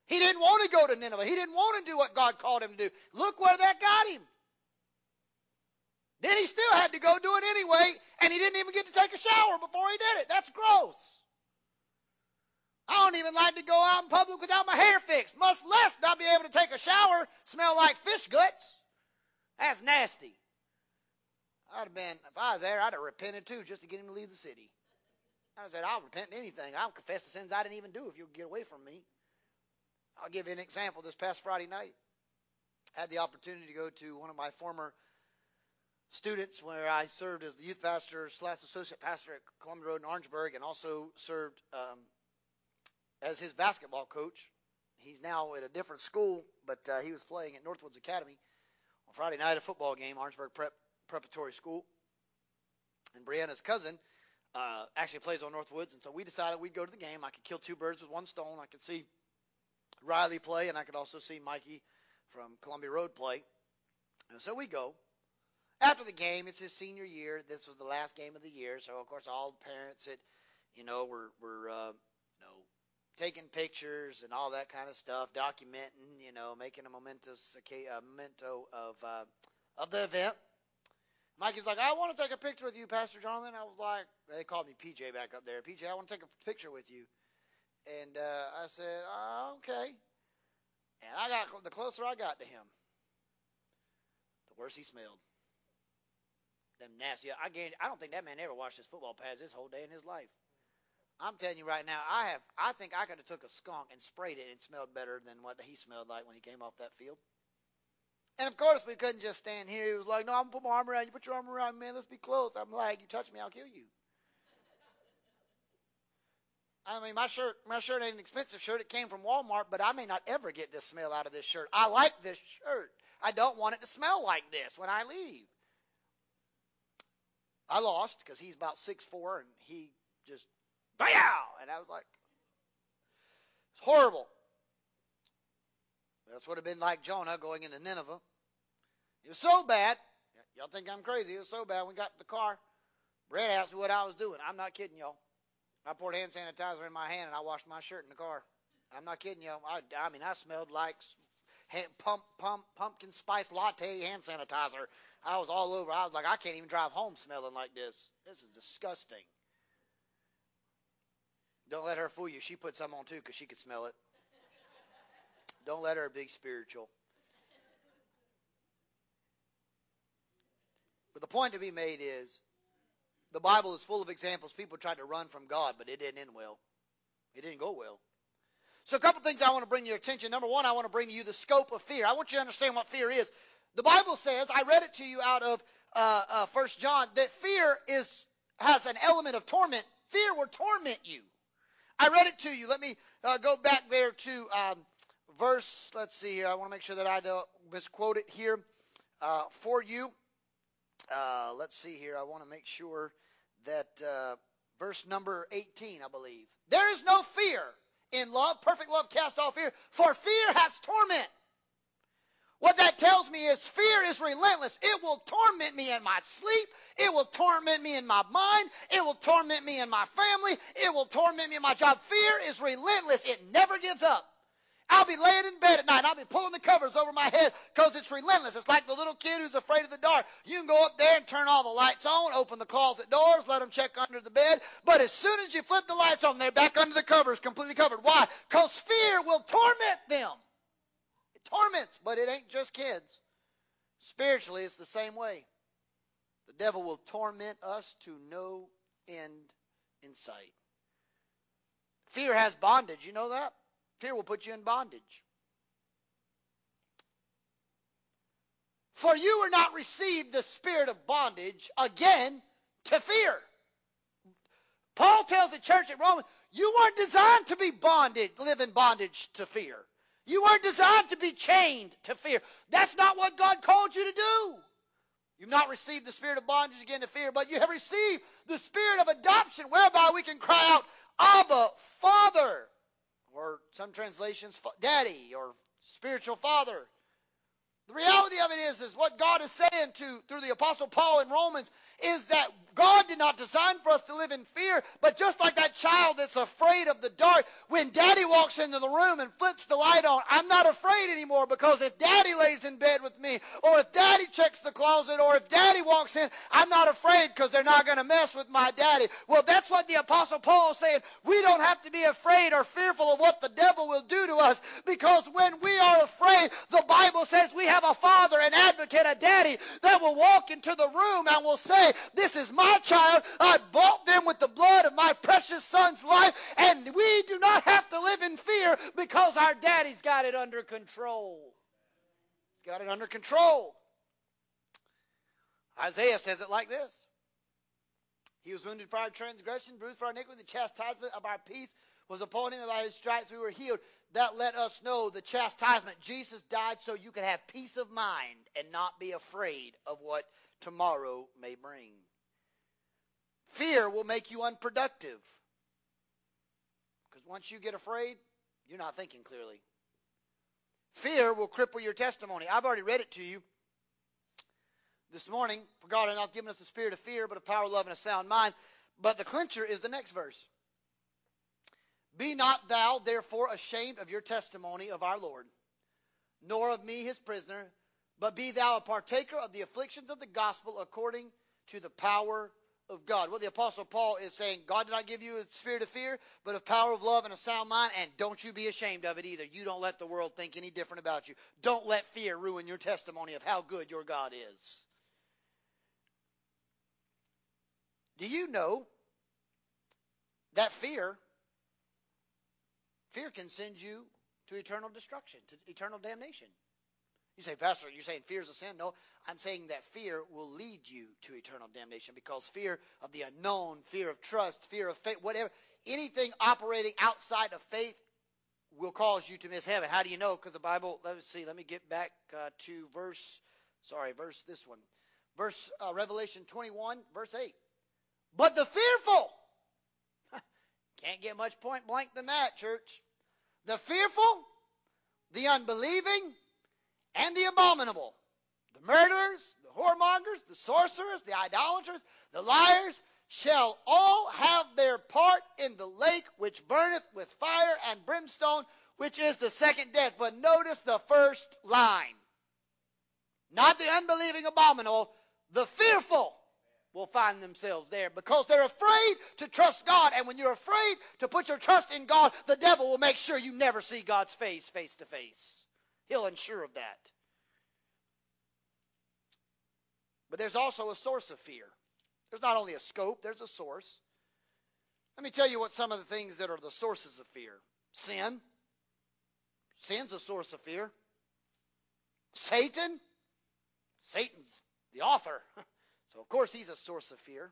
He didn't want to go to Nineveh. He didn't want to do what God called him to do. Look where that got him. Then he still had to go do it anyway, and he didn't even get to take a shower before he did it. That's gross. I don't even like to go out in public without my hair fixed, much less not be able to take a shower, smell like fish guts. That's nasty. I'd have been, if I was there, I'd have repented too just to get him to leave the city. I said, I'll repent anything. I'll confess the sins I didn't even do if you'll get away from me. I'll give you an example. This past Friday night, I had the opportunity to go to one of my former students where I served as the youth pastor slash associate pastor at Columbia Road in Orangeburg and also served um, as his basketball coach. He's now at a different school, but uh, he was playing at Northwoods Academy on Friday night, a football game, Orangeburg Prep Preparatory School. And Brianna's cousin uh, actually plays on Northwoods, and so we decided we'd go to the game. I could kill two birds with one stone. I could see Riley play, and I could also see Mikey from Columbia Road play. And so we go. After the game, it's his senior year. This was the last game of the year, so of course all the parents that, you know, were were uh, you know taking pictures and all that kind of stuff, documenting, you know, making a momentous a memento of uh, of the event. Mikey's like, I want to take a picture with you, Pastor Jonathan. I was like, they called me PJ back up there. PJ, I want to take a picture with you. And uh, I said, oh, okay. And I got the closer I got to him, the worse he smelled. Them nasty. I I don't think that man ever washed his football pads this whole day in his life. I'm telling you right now, I have. I think I could have took a skunk and sprayed it and smelled better than what he smelled like when he came off that field. And of course, we couldn't just stand here. He was like, "No, I'm gonna put my arm around you. Put your arm around me, man. Let's be close." I'm like, "You touch me, I'll kill you." I mean, my shirt, my shirt ain't an expensive shirt. It came from Walmart, but I may not ever get this smell out of this shirt. I like this shirt. I don't want it to smell like this when I leave. I lost because he's about six four and he just, Bow! and I was like, it's horrible. That's what it would have been like Jonah going into Nineveh. It was so bad. Y'all think I'm crazy. It was so bad. We got to the car. Brett asked me what I was doing. I'm not kidding y'all. I poured hand sanitizer in my hand and I washed my shirt in the car. I'm not kidding y'all. I, I mean, I smelled like pump, pump, pumpkin spice latte hand sanitizer. I was all over. I was like, I can't even drive home smelling like this. This is disgusting. Don't let her fool you. She put some on too because she could smell it. Don't let her be spiritual. But the point to be made is the Bible is full of examples. People tried to run from God, but it didn't end well. It didn't go well. So a couple things I want to bring to your attention. Number one, I want to bring to you the scope of fear. I want you to understand what fear is. The Bible says, I read it to you out of uh, uh, 1 John, that fear is has an element of torment. Fear will torment you. I read it to you. Let me uh, go back there to um, verse. Let's see here. I want to make sure that I don't misquote it here uh, for you. Uh, let's see here. I want to make sure that uh, verse number 18, I believe. There is no fear in love. Perfect love casts off fear, for fear has torment. What that tells me is fear is relentless. It will torment me in my sleep. It will torment me in my mind. It will torment me in my family. It will torment me in my job. Fear is relentless. It never gives up. I'll be laying in bed at night. I'll be pulling the covers over my head because it's relentless. It's like the little kid who's afraid of the dark. You can go up there and turn all the lights on, open the closet doors, let them check under the bed. But as soon as you flip the lights on, they're back under the covers, completely covered. Why? Because fear will torment them. It torments, but it ain't just kids. Spiritually, it's the same way. The devil will torment us to no end in sight. Fear has bondage. You know that? Fear will put you in bondage. For you were not received the spirit of bondage again to fear. Paul tells the church at Rome, you weren't designed to be bonded, live in bondage to fear. You weren't designed to be chained to fear. That's not what God called you to do. You've not received the spirit of bondage again to fear, but you have received the spirit of adoption, whereby we can cry out, Abba, Father, or some translations, Daddy, or spiritual Father. The reality of it is, is what God is saying to through the Apostle Paul in Romans is that God did not design for us to live in fear, but just like that child that's afraid of the dark, when daddy walks into the room and flips the light on, I'm not afraid anymore because if daddy lays in bed with me, or if daddy checks the closet, or if daddy walks in, I'm not afraid because they're not going to mess with my daddy. Well, that's what the Apostle Paul is saying. We don't have to be afraid or fearful of what the devil will do to us because when we are afraid, the Bible says we have a father, an advocate, a daddy that will walk into the room and will say, this is my child. I bought them with the blood of my precious son's life, and we do not have to live in fear because our daddy's got it under control. He's got it under control. Isaiah says it like this. He was wounded for our transgression, bruised for our iniquity. The chastisement of our peace was upon him, and by his stripes we were healed. That let us know the chastisement. Jesus died so you could have peace of mind and not be afraid of what tomorrow may bring. Fear will make you unproductive. Because once you get afraid, you're not thinking clearly. Fear will cripple your testimony. I've already read it to you this morning. For God has not given us the spirit of fear, but of power, love, and a sound mind. But the clincher is the next verse. Be not thou therefore ashamed of your testimony of our Lord, nor of me his prisoner, but be thou a partaker of the afflictions of the gospel according to the power of God. Well, the Apostle Paul is saying, God did not give you a spirit of fear, but of power of love and a sound mind, and don't you be ashamed of it either. You don't let the world think any different about you. Don't let fear ruin your testimony of how good your God is. Do you know that fear, fear can send you to eternal destruction, to eternal damnation? You say, Pastor, you're saying fear is a sin? No, I'm saying that fear will lead you to eternal damnation because fear of the unknown, fear of trust, fear of faith, whatever, anything operating outside of faith will cause you to miss heaven. How do you know? Because the Bible, let us see, let me get back uh, to verse, sorry, verse this one. Verse, uh, Revelation 21, verse 8. But the fearful, can't get much point blank than that, church. The fearful, the unbelieving, and the abominable, the murderers, the whoremongers, the sorcerers, the idolaters, the liars, shall all have their part in the lake which burneth with fire and brimstone, which is the second death. But notice the first line. Not the unbelieving abominable, the fearful will find themselves there because they're afraid to trust God. And when you're afraid to put your trust in God, the devil will make sure you never see God's face face to face. He'll ensure of that. But there's also a source of fear. There's not only a scope, there's a source. Let me tell you what some of the things that are the sources of fear. Sin. Sin's a source of fear. Satan. Satan's the author. So of course he's a source of fear.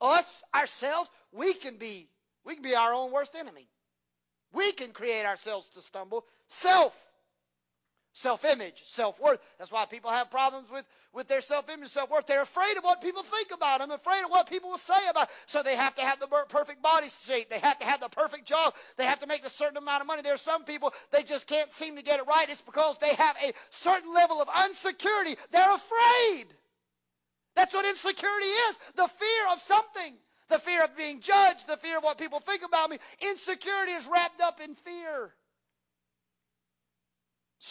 Us, ourselves, we can be we can be our own worst enemy. We can create ourselves to stumble. Self. Self-image, self-worth. That's why people have problems with, with their self-image, self-worth. They're afraid of what people think about them, afraid of what people will say about them. So they have to have the perfect body shape. They have to have the perfect job. They have to make a certain amount of money. There are some people, they just can't seem to get it right. It's because they have a certain level of insecurity. They're afraid. That's what insecurity is the fear of something. The fear of being judged, the fear of what people think about me. Insecurity is wrapped up in fear.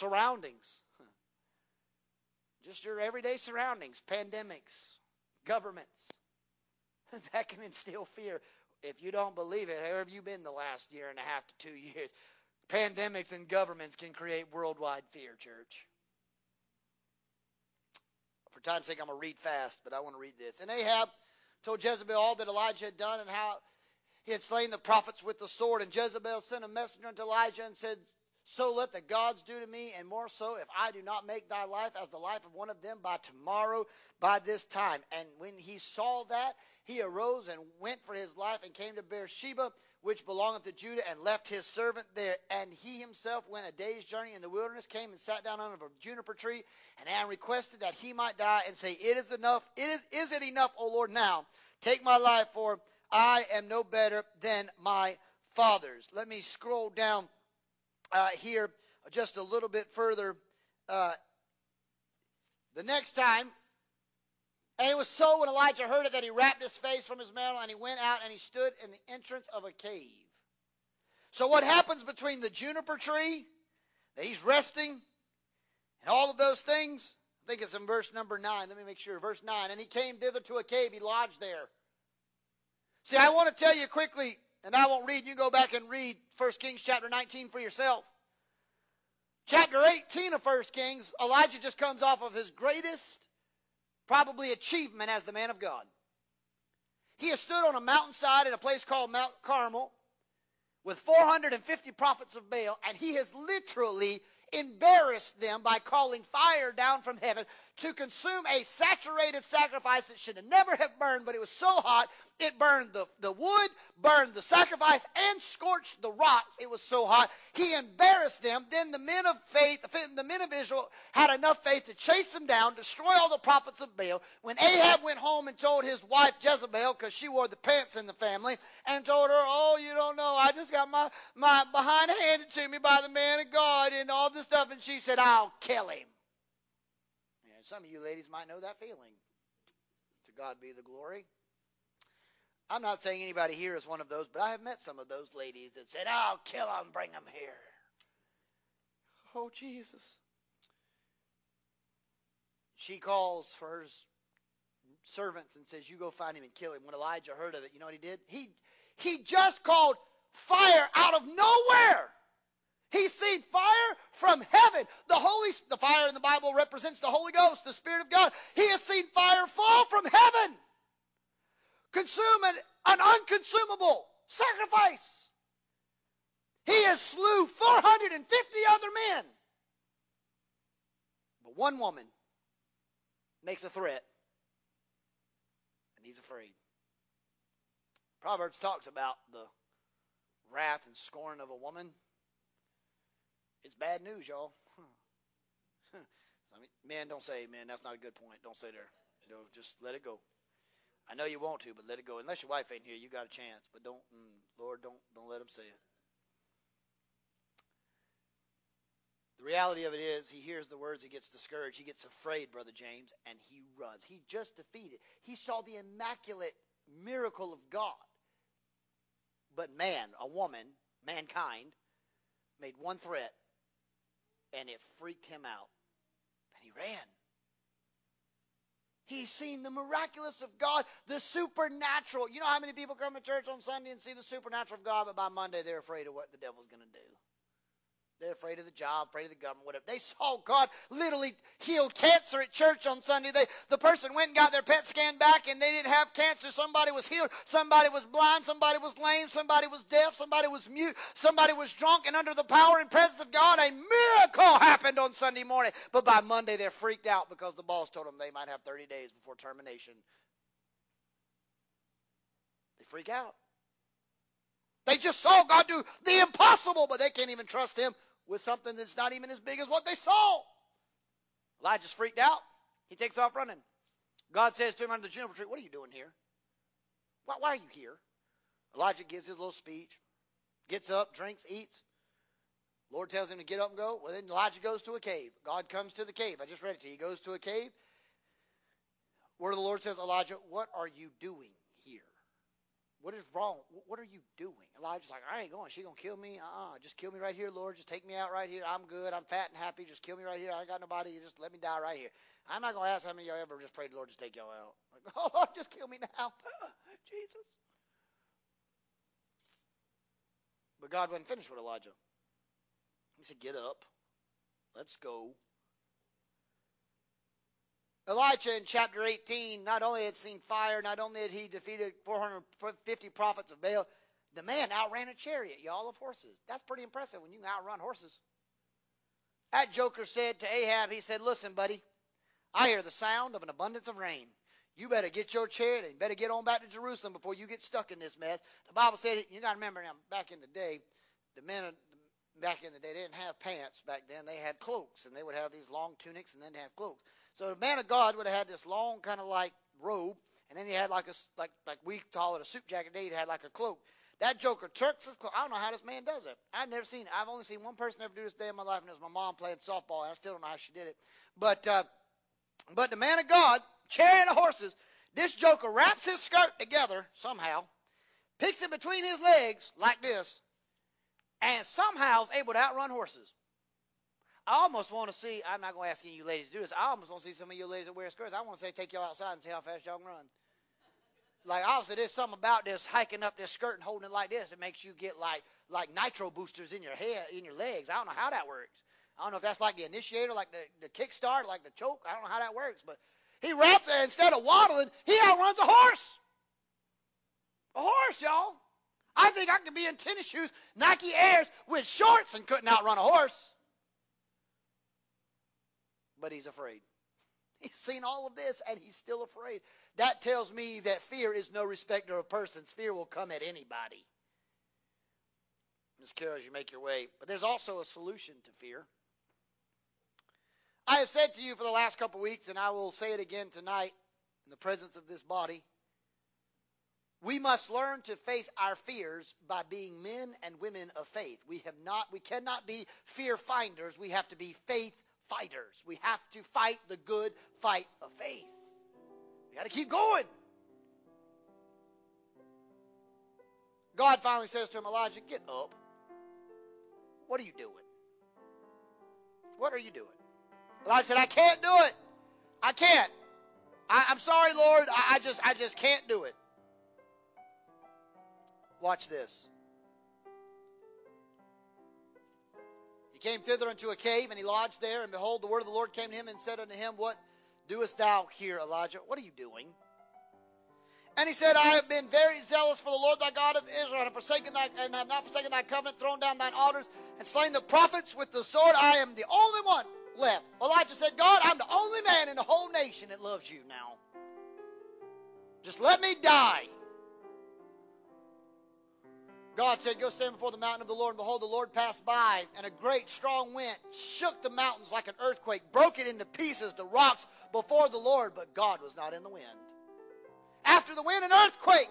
Surroundings. Just your everyday surroundings, pandemics, governments. That can instill fear. If you don't believe it, where have you been the last year and a half to two years? Pandemics and governments can create worldwide fear, church. For time's sake, I'm going to read fast, but I want to read this. And Ahab told Jezebel all that Elijah had done and how he had slain the prophets with the sword. And Jezebel sent a messenger unto Elijah and said, So let the gods do to me, and more so, if I do not make thy life as the life of one of them by tomorrow, by this time. And when he saw that, he arose and went for his life and came to Beersheba, which belongeth to Judah, and left his servant there. And he himself went a day's journey in the wilderness, came and sat down under a juniper tree. And Aaron requested that he might die, and say, It is enough. It is, is it enough, O Lord, now? Take my life, for I am no better than my fathers. Let me scroll down uh, here just a little bit further. Uh, the next time, and it was so when Elijah heard it that he wrapped his face from his mantle and he went out and he stood in the entrance of a cave. So what happens between the juniper tree that he's resting and all of those things? I think it's in verse number 9. Let me make sure. Verse 9. And he came thither to a cave. He lodged there. See, I want to tell you quickly, and I won't read. You go back and read 1 Kings chapter 19 for yourself. Chapter 18 of 1 Kings, Elijah just comes off of his greatest, probably, achievement as the man of God. He has stood on a mountainside in a place called Mount Carmel with 450 prophets of Baal, and he has literally embarrassed them by calling fire down from heaven to consume a saturated sacrifice that should never have burned, but it was so hot it burned the, the wood, burned the sacrifice, and scorched the rocks. It was so hot. He embarrassed them. Then the men of faith, the men of Israel had enough faith to chase them down, destroy all the prophets of Baal. When Ahab went home and told his wife Jezebel, because she wore the pants in the family, and told her, Oh, you don't know, I just got my, my behind handed to me by the man of God and all this stuff. And she said, I'll kill him. Some of you ladies might know that feeling. To God be the glory. I'm not saying anybody here is one of those, but I have met some of those ladies that said, I'll kill them, bring them here. Oh, Jesus. She calls for her servants and says, You go find him and kill him. When Elijah heard of it, you know what he did? He, he just called fire out of nowhere. He's seen fire from heaven. The Holy, the fire in the Bible represents the Holy Ghost, the Spirit of God. He has seen fire fall from heaven, consume an, an unconsumable sacrifice. He has slew 450 other men. But one woman makes a threat, and he's afraid. Proverbs talks about the wrath and scorn of a woman. It's bad news, y'all. I mean, men, don't say, man, that's not a good point. Don't say there. You know, just let it go. I know you want to, but let it go. Unless your wife ain't here, you got a chance. But don't, mm, Lord, don't, don't let him say it. The reality of it is, he hears the words, he gets discouraged, he gets afraid, Brother James, and he runs. He just defeated. He saw the immaculate miracle of God. But man, a woman, mankind, made one threat and it freaked him out. And he ran. He's seen the miraculous of God, the supernatural. You know how many people come to church on Sunday and see the supernatural of God, but by Monday they're afraid of what the devil's going to do. They're afraid of the job, afraid of the government, whatever. They saw God literally heal cancer at church on Sunday. They, the person went and got their PET scan back and they didn't have cancer. Somebody was healed. Somebody was blind. Somebody was lame. Somebody was deaf. Somebody was mute. Somebody was drunk. And under the power and presence of God, a miracle happened on Sunday morning. But by Monday, they're freaked out because the boss told them they might have 30 days before termination. They freak out. They just saw God do the impossible, but they can't even trust Him with something that's not even as big as what they saw. Elijah's freaked out. He takes off running. God says to him under the juniper tree, What are you doing here? Why, why are you here? Elijah gives his little speech, gets up, drinks, eats. Lord tells him to get up and go. Well, then Elijah goes to a cave. God comes to the cave. I just read it to you. He goes to a cave. Of the Lord says, Elijah, what are you doing? What is wrong? What are you doing? Elijah's like, I ain't going. She gonna kill me? Uh-uh. Just kill me right here, Lord. Just take me out right here. I'm good. I'm fat and happy. Just kill me right here. I ain't got nobody. Just let me die right here. I'm not gonna ask how many of y'all ever just prayed Lord just take y'all out. Like, oh Lord, just kill me now. Jesus. But God wasn't finished with Elijah. He said, Get up. Let's go. Elijah in chapter 18 not only had seen fire, not only had he defeated 450 prophets of Baal, The man outran a chariot, y'all, of horses. That's pretty impressive when you can outrun horses. That joker said to Ahab, he said, Listen, buddy, I hear the sound of an abundance of rain. You better get your chariot and better get on back to Jerusalem before you get stuck in this mess. The Bible said, you got to remember now, back in the day, the men back in the day, they didn't have pants back then. They had cloaks, and they would have these long tunics, and then they have cloaks. So the man of God would have had this long kind of like robe, and then he had like a like like we call it a suit jacket. They had like a cloak. That joker tucks his cloak. I don't know how this man does it. I've never seen. I've only seen one person ever do this day in my life, and it was my mom playing softball. And I still don't know how she did it. But uh, but the man of God, chariot of horses, this joker wraps his skirt together somehow, picks it between his legs like this, and somehow is able to outrun horses. I almost want to see, I'm not going to ask any of you ladies to do this. I almost want to see some of you ladies that wear skirts. I want to say, take y'all outside and see how fast y'all can run. Like obviously there's something about this hiking up this skirt and holding it like this. It makes you get like like nitro boosters in your head, in your legs. I don't know how that works. I don't know if that's like the initiator, like the, the kickstart, like the choke. I don't know how that works, but he wraps it instead of waddling, he outruns a horse. A horse, y'all. I think I could be in tennis shoes, Nike Airs with shorts and couldn't outrun a horse. But he's afraid. He's seen all of this and he's still afraid. That tells me that fear is no respecter of persons. Fear will come at anybody. Miss Carol, as you make your way. But there's also a solution to fear. I have said to you for the last couple of weeks, and I will say it again tonight in the presence of this body. We must learn to face our fears by being men and women of faith. We have not we cannot be fear finders, we have to be faith fighters. We have to fight the good fight of faith. We got to keep going. God finally says to him, Elijah, get up. What are you doing? What are you doing? Elijah said, I can't do it. I can't. I, am sorry, Lord. I, I just I just can't do it. Watch this. Came thither unto a cave, and he lodged there. And behold, the word of the Lord came to him and said unto him, What doest thou here, Elijah? What are you doing? And he said, I have been very zealous for the Lord thy God of Israel, and forsaken thy and have not forsaken thy covenant, thrown down thine altars, and slain the prophets with the sword. I am the only one left. Elijah said, God, I'm the only man in the whole nation that loves you now. Just let me die. God said, Go stand before the mountain of the Lord, and behold, the Lord passed by, and a great strong wind shook the mountains like an earthquake, broke it into pieces, the rocks before the Lord, but God was not in the wind. After the wind, an earthquake,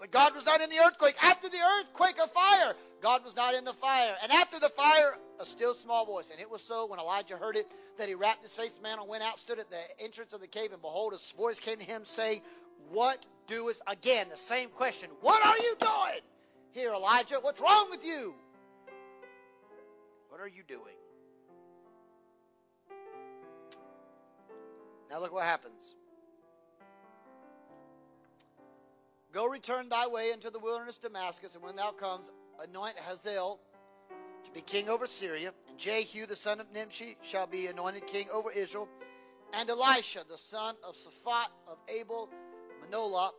but God was not in the earthquake. After the earthquake, a fire, God was not in the fire. And after the fire, a still small voice. And it was so when Elijah heard it that he wrapped his face, in mantle, went out, stood at the entrance of the cave, and behold, a voice came to him saying, What doest again? The same question. What are you doing? Here, Elijah, what's wrong with you? What are you doing? Now look what happens. Go return thy way into the wilderness Damascus, and when thou comes, anoint Hazael to be king over Syria, and Jehu the son of Nimshi shall be anointed king over Israel, and Elisha the son of Shaphat of Abel Meholah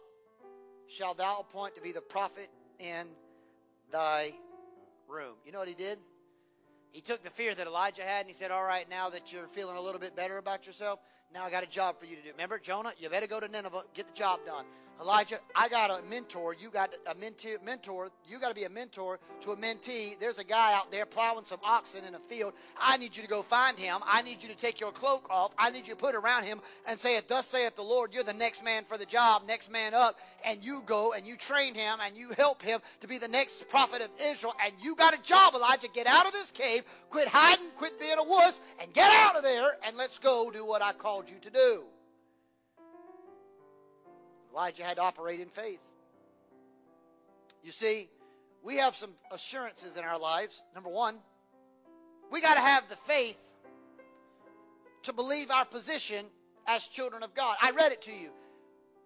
shall thou appoint to be the prophet in thy room. You know what he did? He took the fear that Elijah had and he said, All right, now that you're feeling a little bit better about yourself, now I got a job for you to do. Remember, Jonah, you better go to Nineveh, get the job done. Elijah, I got a mentor. You got a mentee, mentor. You got to be a mentor to a mentee. There's a guy out there plowing some oxen in a field. I need you to go find him. I need you to take your cloak off. I need you to put it around him and say it, Thus saith the Lord, you're the next man for the job, next man up. And you go and you train him and you help him to be the next prophet of Israel. And you got a job, Elijah. Get out of this cave. Quit hiding. Quit being a wuss. And get out of there. And let's go do what I called you to do. Elijah had to operate in faith. You see, we have some assurances in our lives. Number one, we got to have the faith to believe our position as children of God. I read it to you.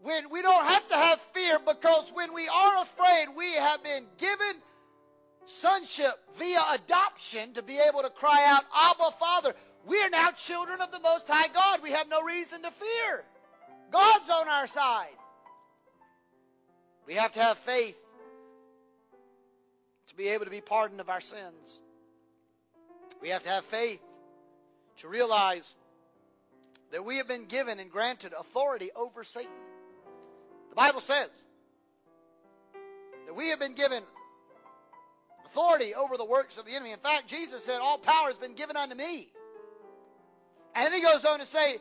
When we don't have to have fear because when we are afraid, we have been given sonship via adoption to be able to cry out, Abba, Father. We are now children of the Most High God. We have no reason to fear. God's on our side. We have to have faith to be able to be pardoned of our sins. We have to have faith to realize that we have been given and granted authority over Satan. The Bible says that we have been given authority over the works of the enemy. In fact, Jesus said, All power has been given unto me. And then he goes on to say,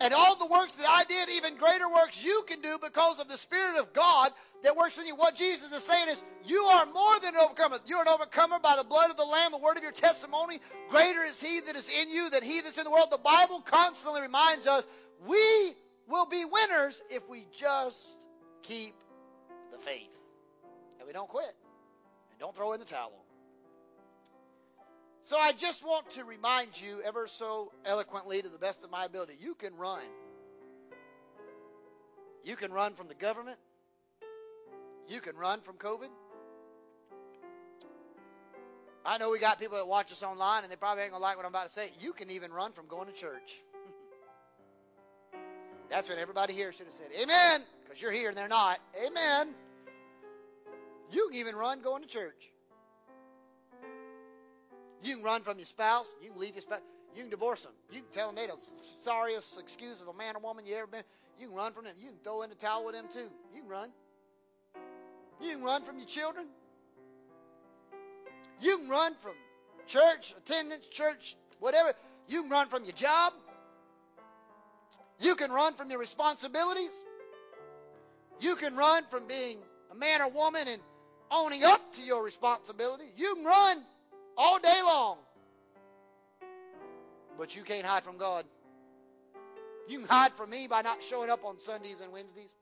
and all the works that I did, even greater works you can do because of the Spirit of God that works in you. What Jesus is saying is, you are more than an overcomer. You're an overcomer by the blood of the Lamb, the word of your testimony. Greater is He that is in you than He that's in the world. The Bible constantly reminds us we will be winners if we just keep the faith. And we don't quit. And don't throw in the towel. So I just want to remind you ever so eloquently to the best of my ability you can run. You can run from the government. You can run from COVID. I know we got people that watch us online and they probably ain't going to like what I'm about to say. You can even run from going to church. That's what everybody here should have said. Amen. Because you're here and they're not. Amen. You can even run going to church. You can run from your spouse. You can leave your spouse. You can divorce them. You can tell them they're the sorriest excuse of a man or woman you ever been. You can run from them. You can throw in the towel with them too. You can run. You can run from your children. You can run from church attendance, church, whatever. You can run from your job. You can run from your responsibilities. You can run from being a man or woman and owning up to your responsibility. You can run all day long. But you can't hide from God. You can hide from me by not showing up on Sundays and Wednesdays.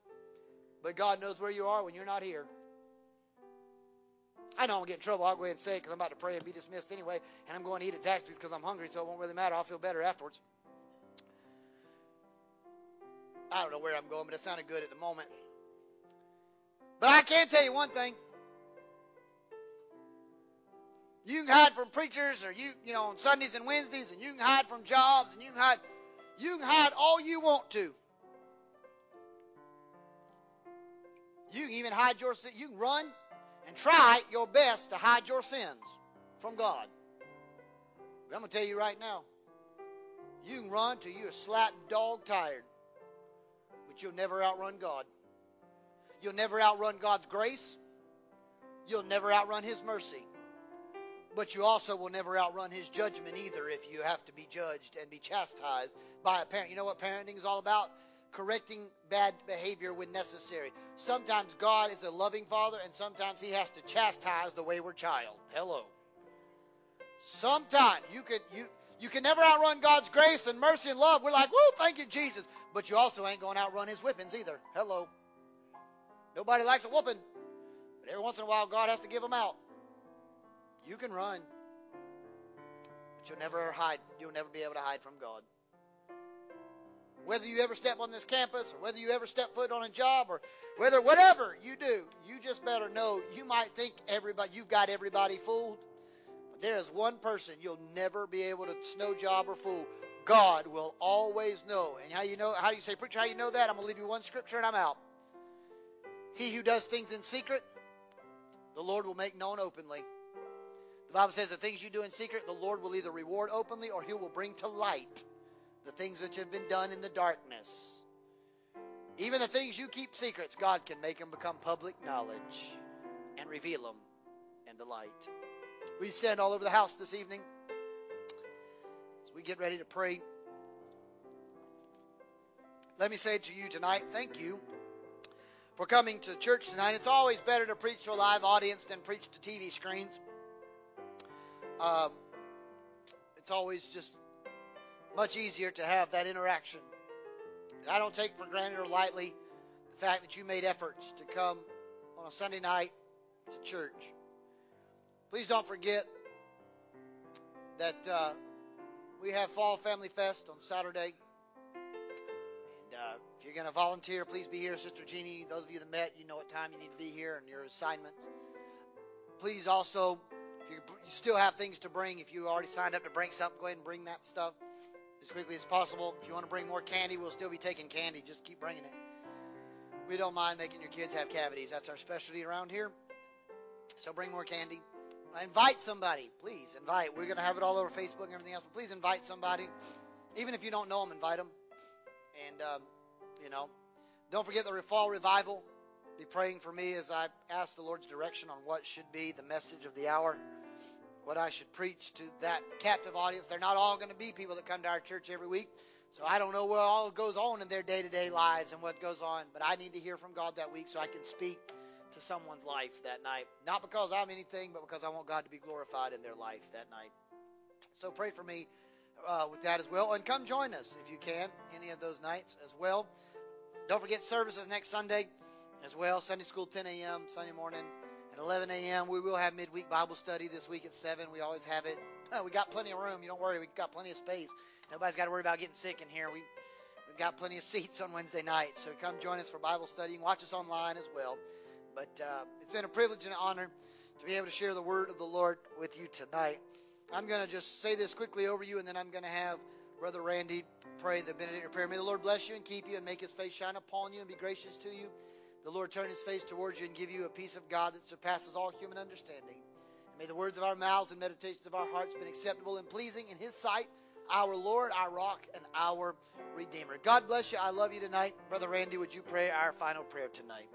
But God knows where you are when you're not here. I know I'm going to get in trouble. I'll go ahead and say it because I'm about to pray and be dismissed anyway. And I'm going to eat at Zaxby's because I'm hungry, so it won't really matter. I'll feel better afterwards. I don't know where I'm going, but it sounded good at the moment. But I can tell you one thing. You can hide from preachers, or you, you know, on Sundays and Wednesdays, and you can hide from jobs, and you can hide, you can hide all you want to. You can even hide your, sin. you can run and try your best to hide your sins from God. But I'm gonna tell you right now, you can run till you're slap dog tired, but you'll never outrun God. You'll never outrun God's grace. You'll never outrun His mercy. But you also will never outrun his judgment either if you have to be judged and be chastised by a parent. You know what parenting is all about? Correcting bad behavior when necessary. Sometimes God is a loving father, and sometimes he has to chastise the wayward child. Hello. Sometimes you could you you can never outrun God's grace and mercy and love. We're like, woo, thank you, Jesus. But you also ain't going to outrun his whippings either. Hello. Nobody likes a whooping. But every once in a while, God has to give them out. You can run, but you'll never hide. You'll never be able to hide from God. Whether you ever step on this campus, or whether you ever step foot on a job, or whether whatever you do, you just better know. You might think everybody you've got everybody fooled, but there is one person you'll never be able to snow job or fool. God will always know. And how you know? How do you say, preacher? How you know that? I'm gonna leave you one scripture and I'm out. He who does things in secret, the Lord will make known openly. The Bible says the things you do in secret, the Lord will either reward openly or he will bring to light the things which have been done in the darkness. Even the things you keep secrets, God can make them become public knowledge and reveal them in the light. We stand all over the house this evening as we get ready to pray? Let me say to you tonight, thank you for coming to church tonight. It's always better to preach to a live audience than preach to TV screens. Um, it's always just much easier to have that interaction. I don't take for granted or lightly the fact that you made efforts to come on a Sunday night to church. Please don't forget that uh, we have Fall Family Fest on Saturday. And uh, if you're going to volunteer, please be here. Sister Jeannie, those of you that met, you know what time you need to be here and your assignment. Please also you, you still have things to bring. If you already signed up to bring something, go ahead and bring that stuff as quickly as possible. If you want to bring more candy, we'll still be taking candy. Just keep bringing it. We don't mind making your kids have cavities. That's our specialty around here. So bring more candy. Invite somebody, please. Invite. We're going to have it all over Facebook and everything else, but please invite somebody. Even if you don't know them, invite them. And, um, you know, don't forget the fall revival. Be praying for me as I ask the Lord's direction on what should be the message of the hour, what I should preach to that captive audience. They're not all going to be people that come to our church every week. So I don't know what all goes on in their day to day lives and what goes on, but I need to hear from God that week so I can speak to someone's life that night. Not because I'm anything, but because I want God to be glorified in their life that night. So pray for me uh, with that as well. And come join us if you can any of those nights as well. Don't forget services next Sunday as well. Sunday school 10 a.m. Sunday morning at 11 a.m. We will have midweek Bible study this week at 7. We always have it. we got plenty of room. You don't worry. We got plenty of space. Nobody's got to worry about getting sick in here. We we've got plenty of seats on Wednesday night. So come join us for Bible study. and watch us online as well. But uh, it's been a privilege and an honor to be able to share the word of the Lord with you tonight. I'm going to just say this quickly over you, and then I'm going to have Brother Randy pray the benediction prayer. May the Lord bless you and keep you and make his face shine upon you and be gracious to you. The Lord turn his face towards you and give you a peace of God that surpasses all human understanding. And may the words of our mouths and meditations of our hearts be acceptable and pleasing in his sight our Lord, our rock, and our Redeemer. God bless you. I love you tonight. Brother Randy, would you pray our final prayer tonight?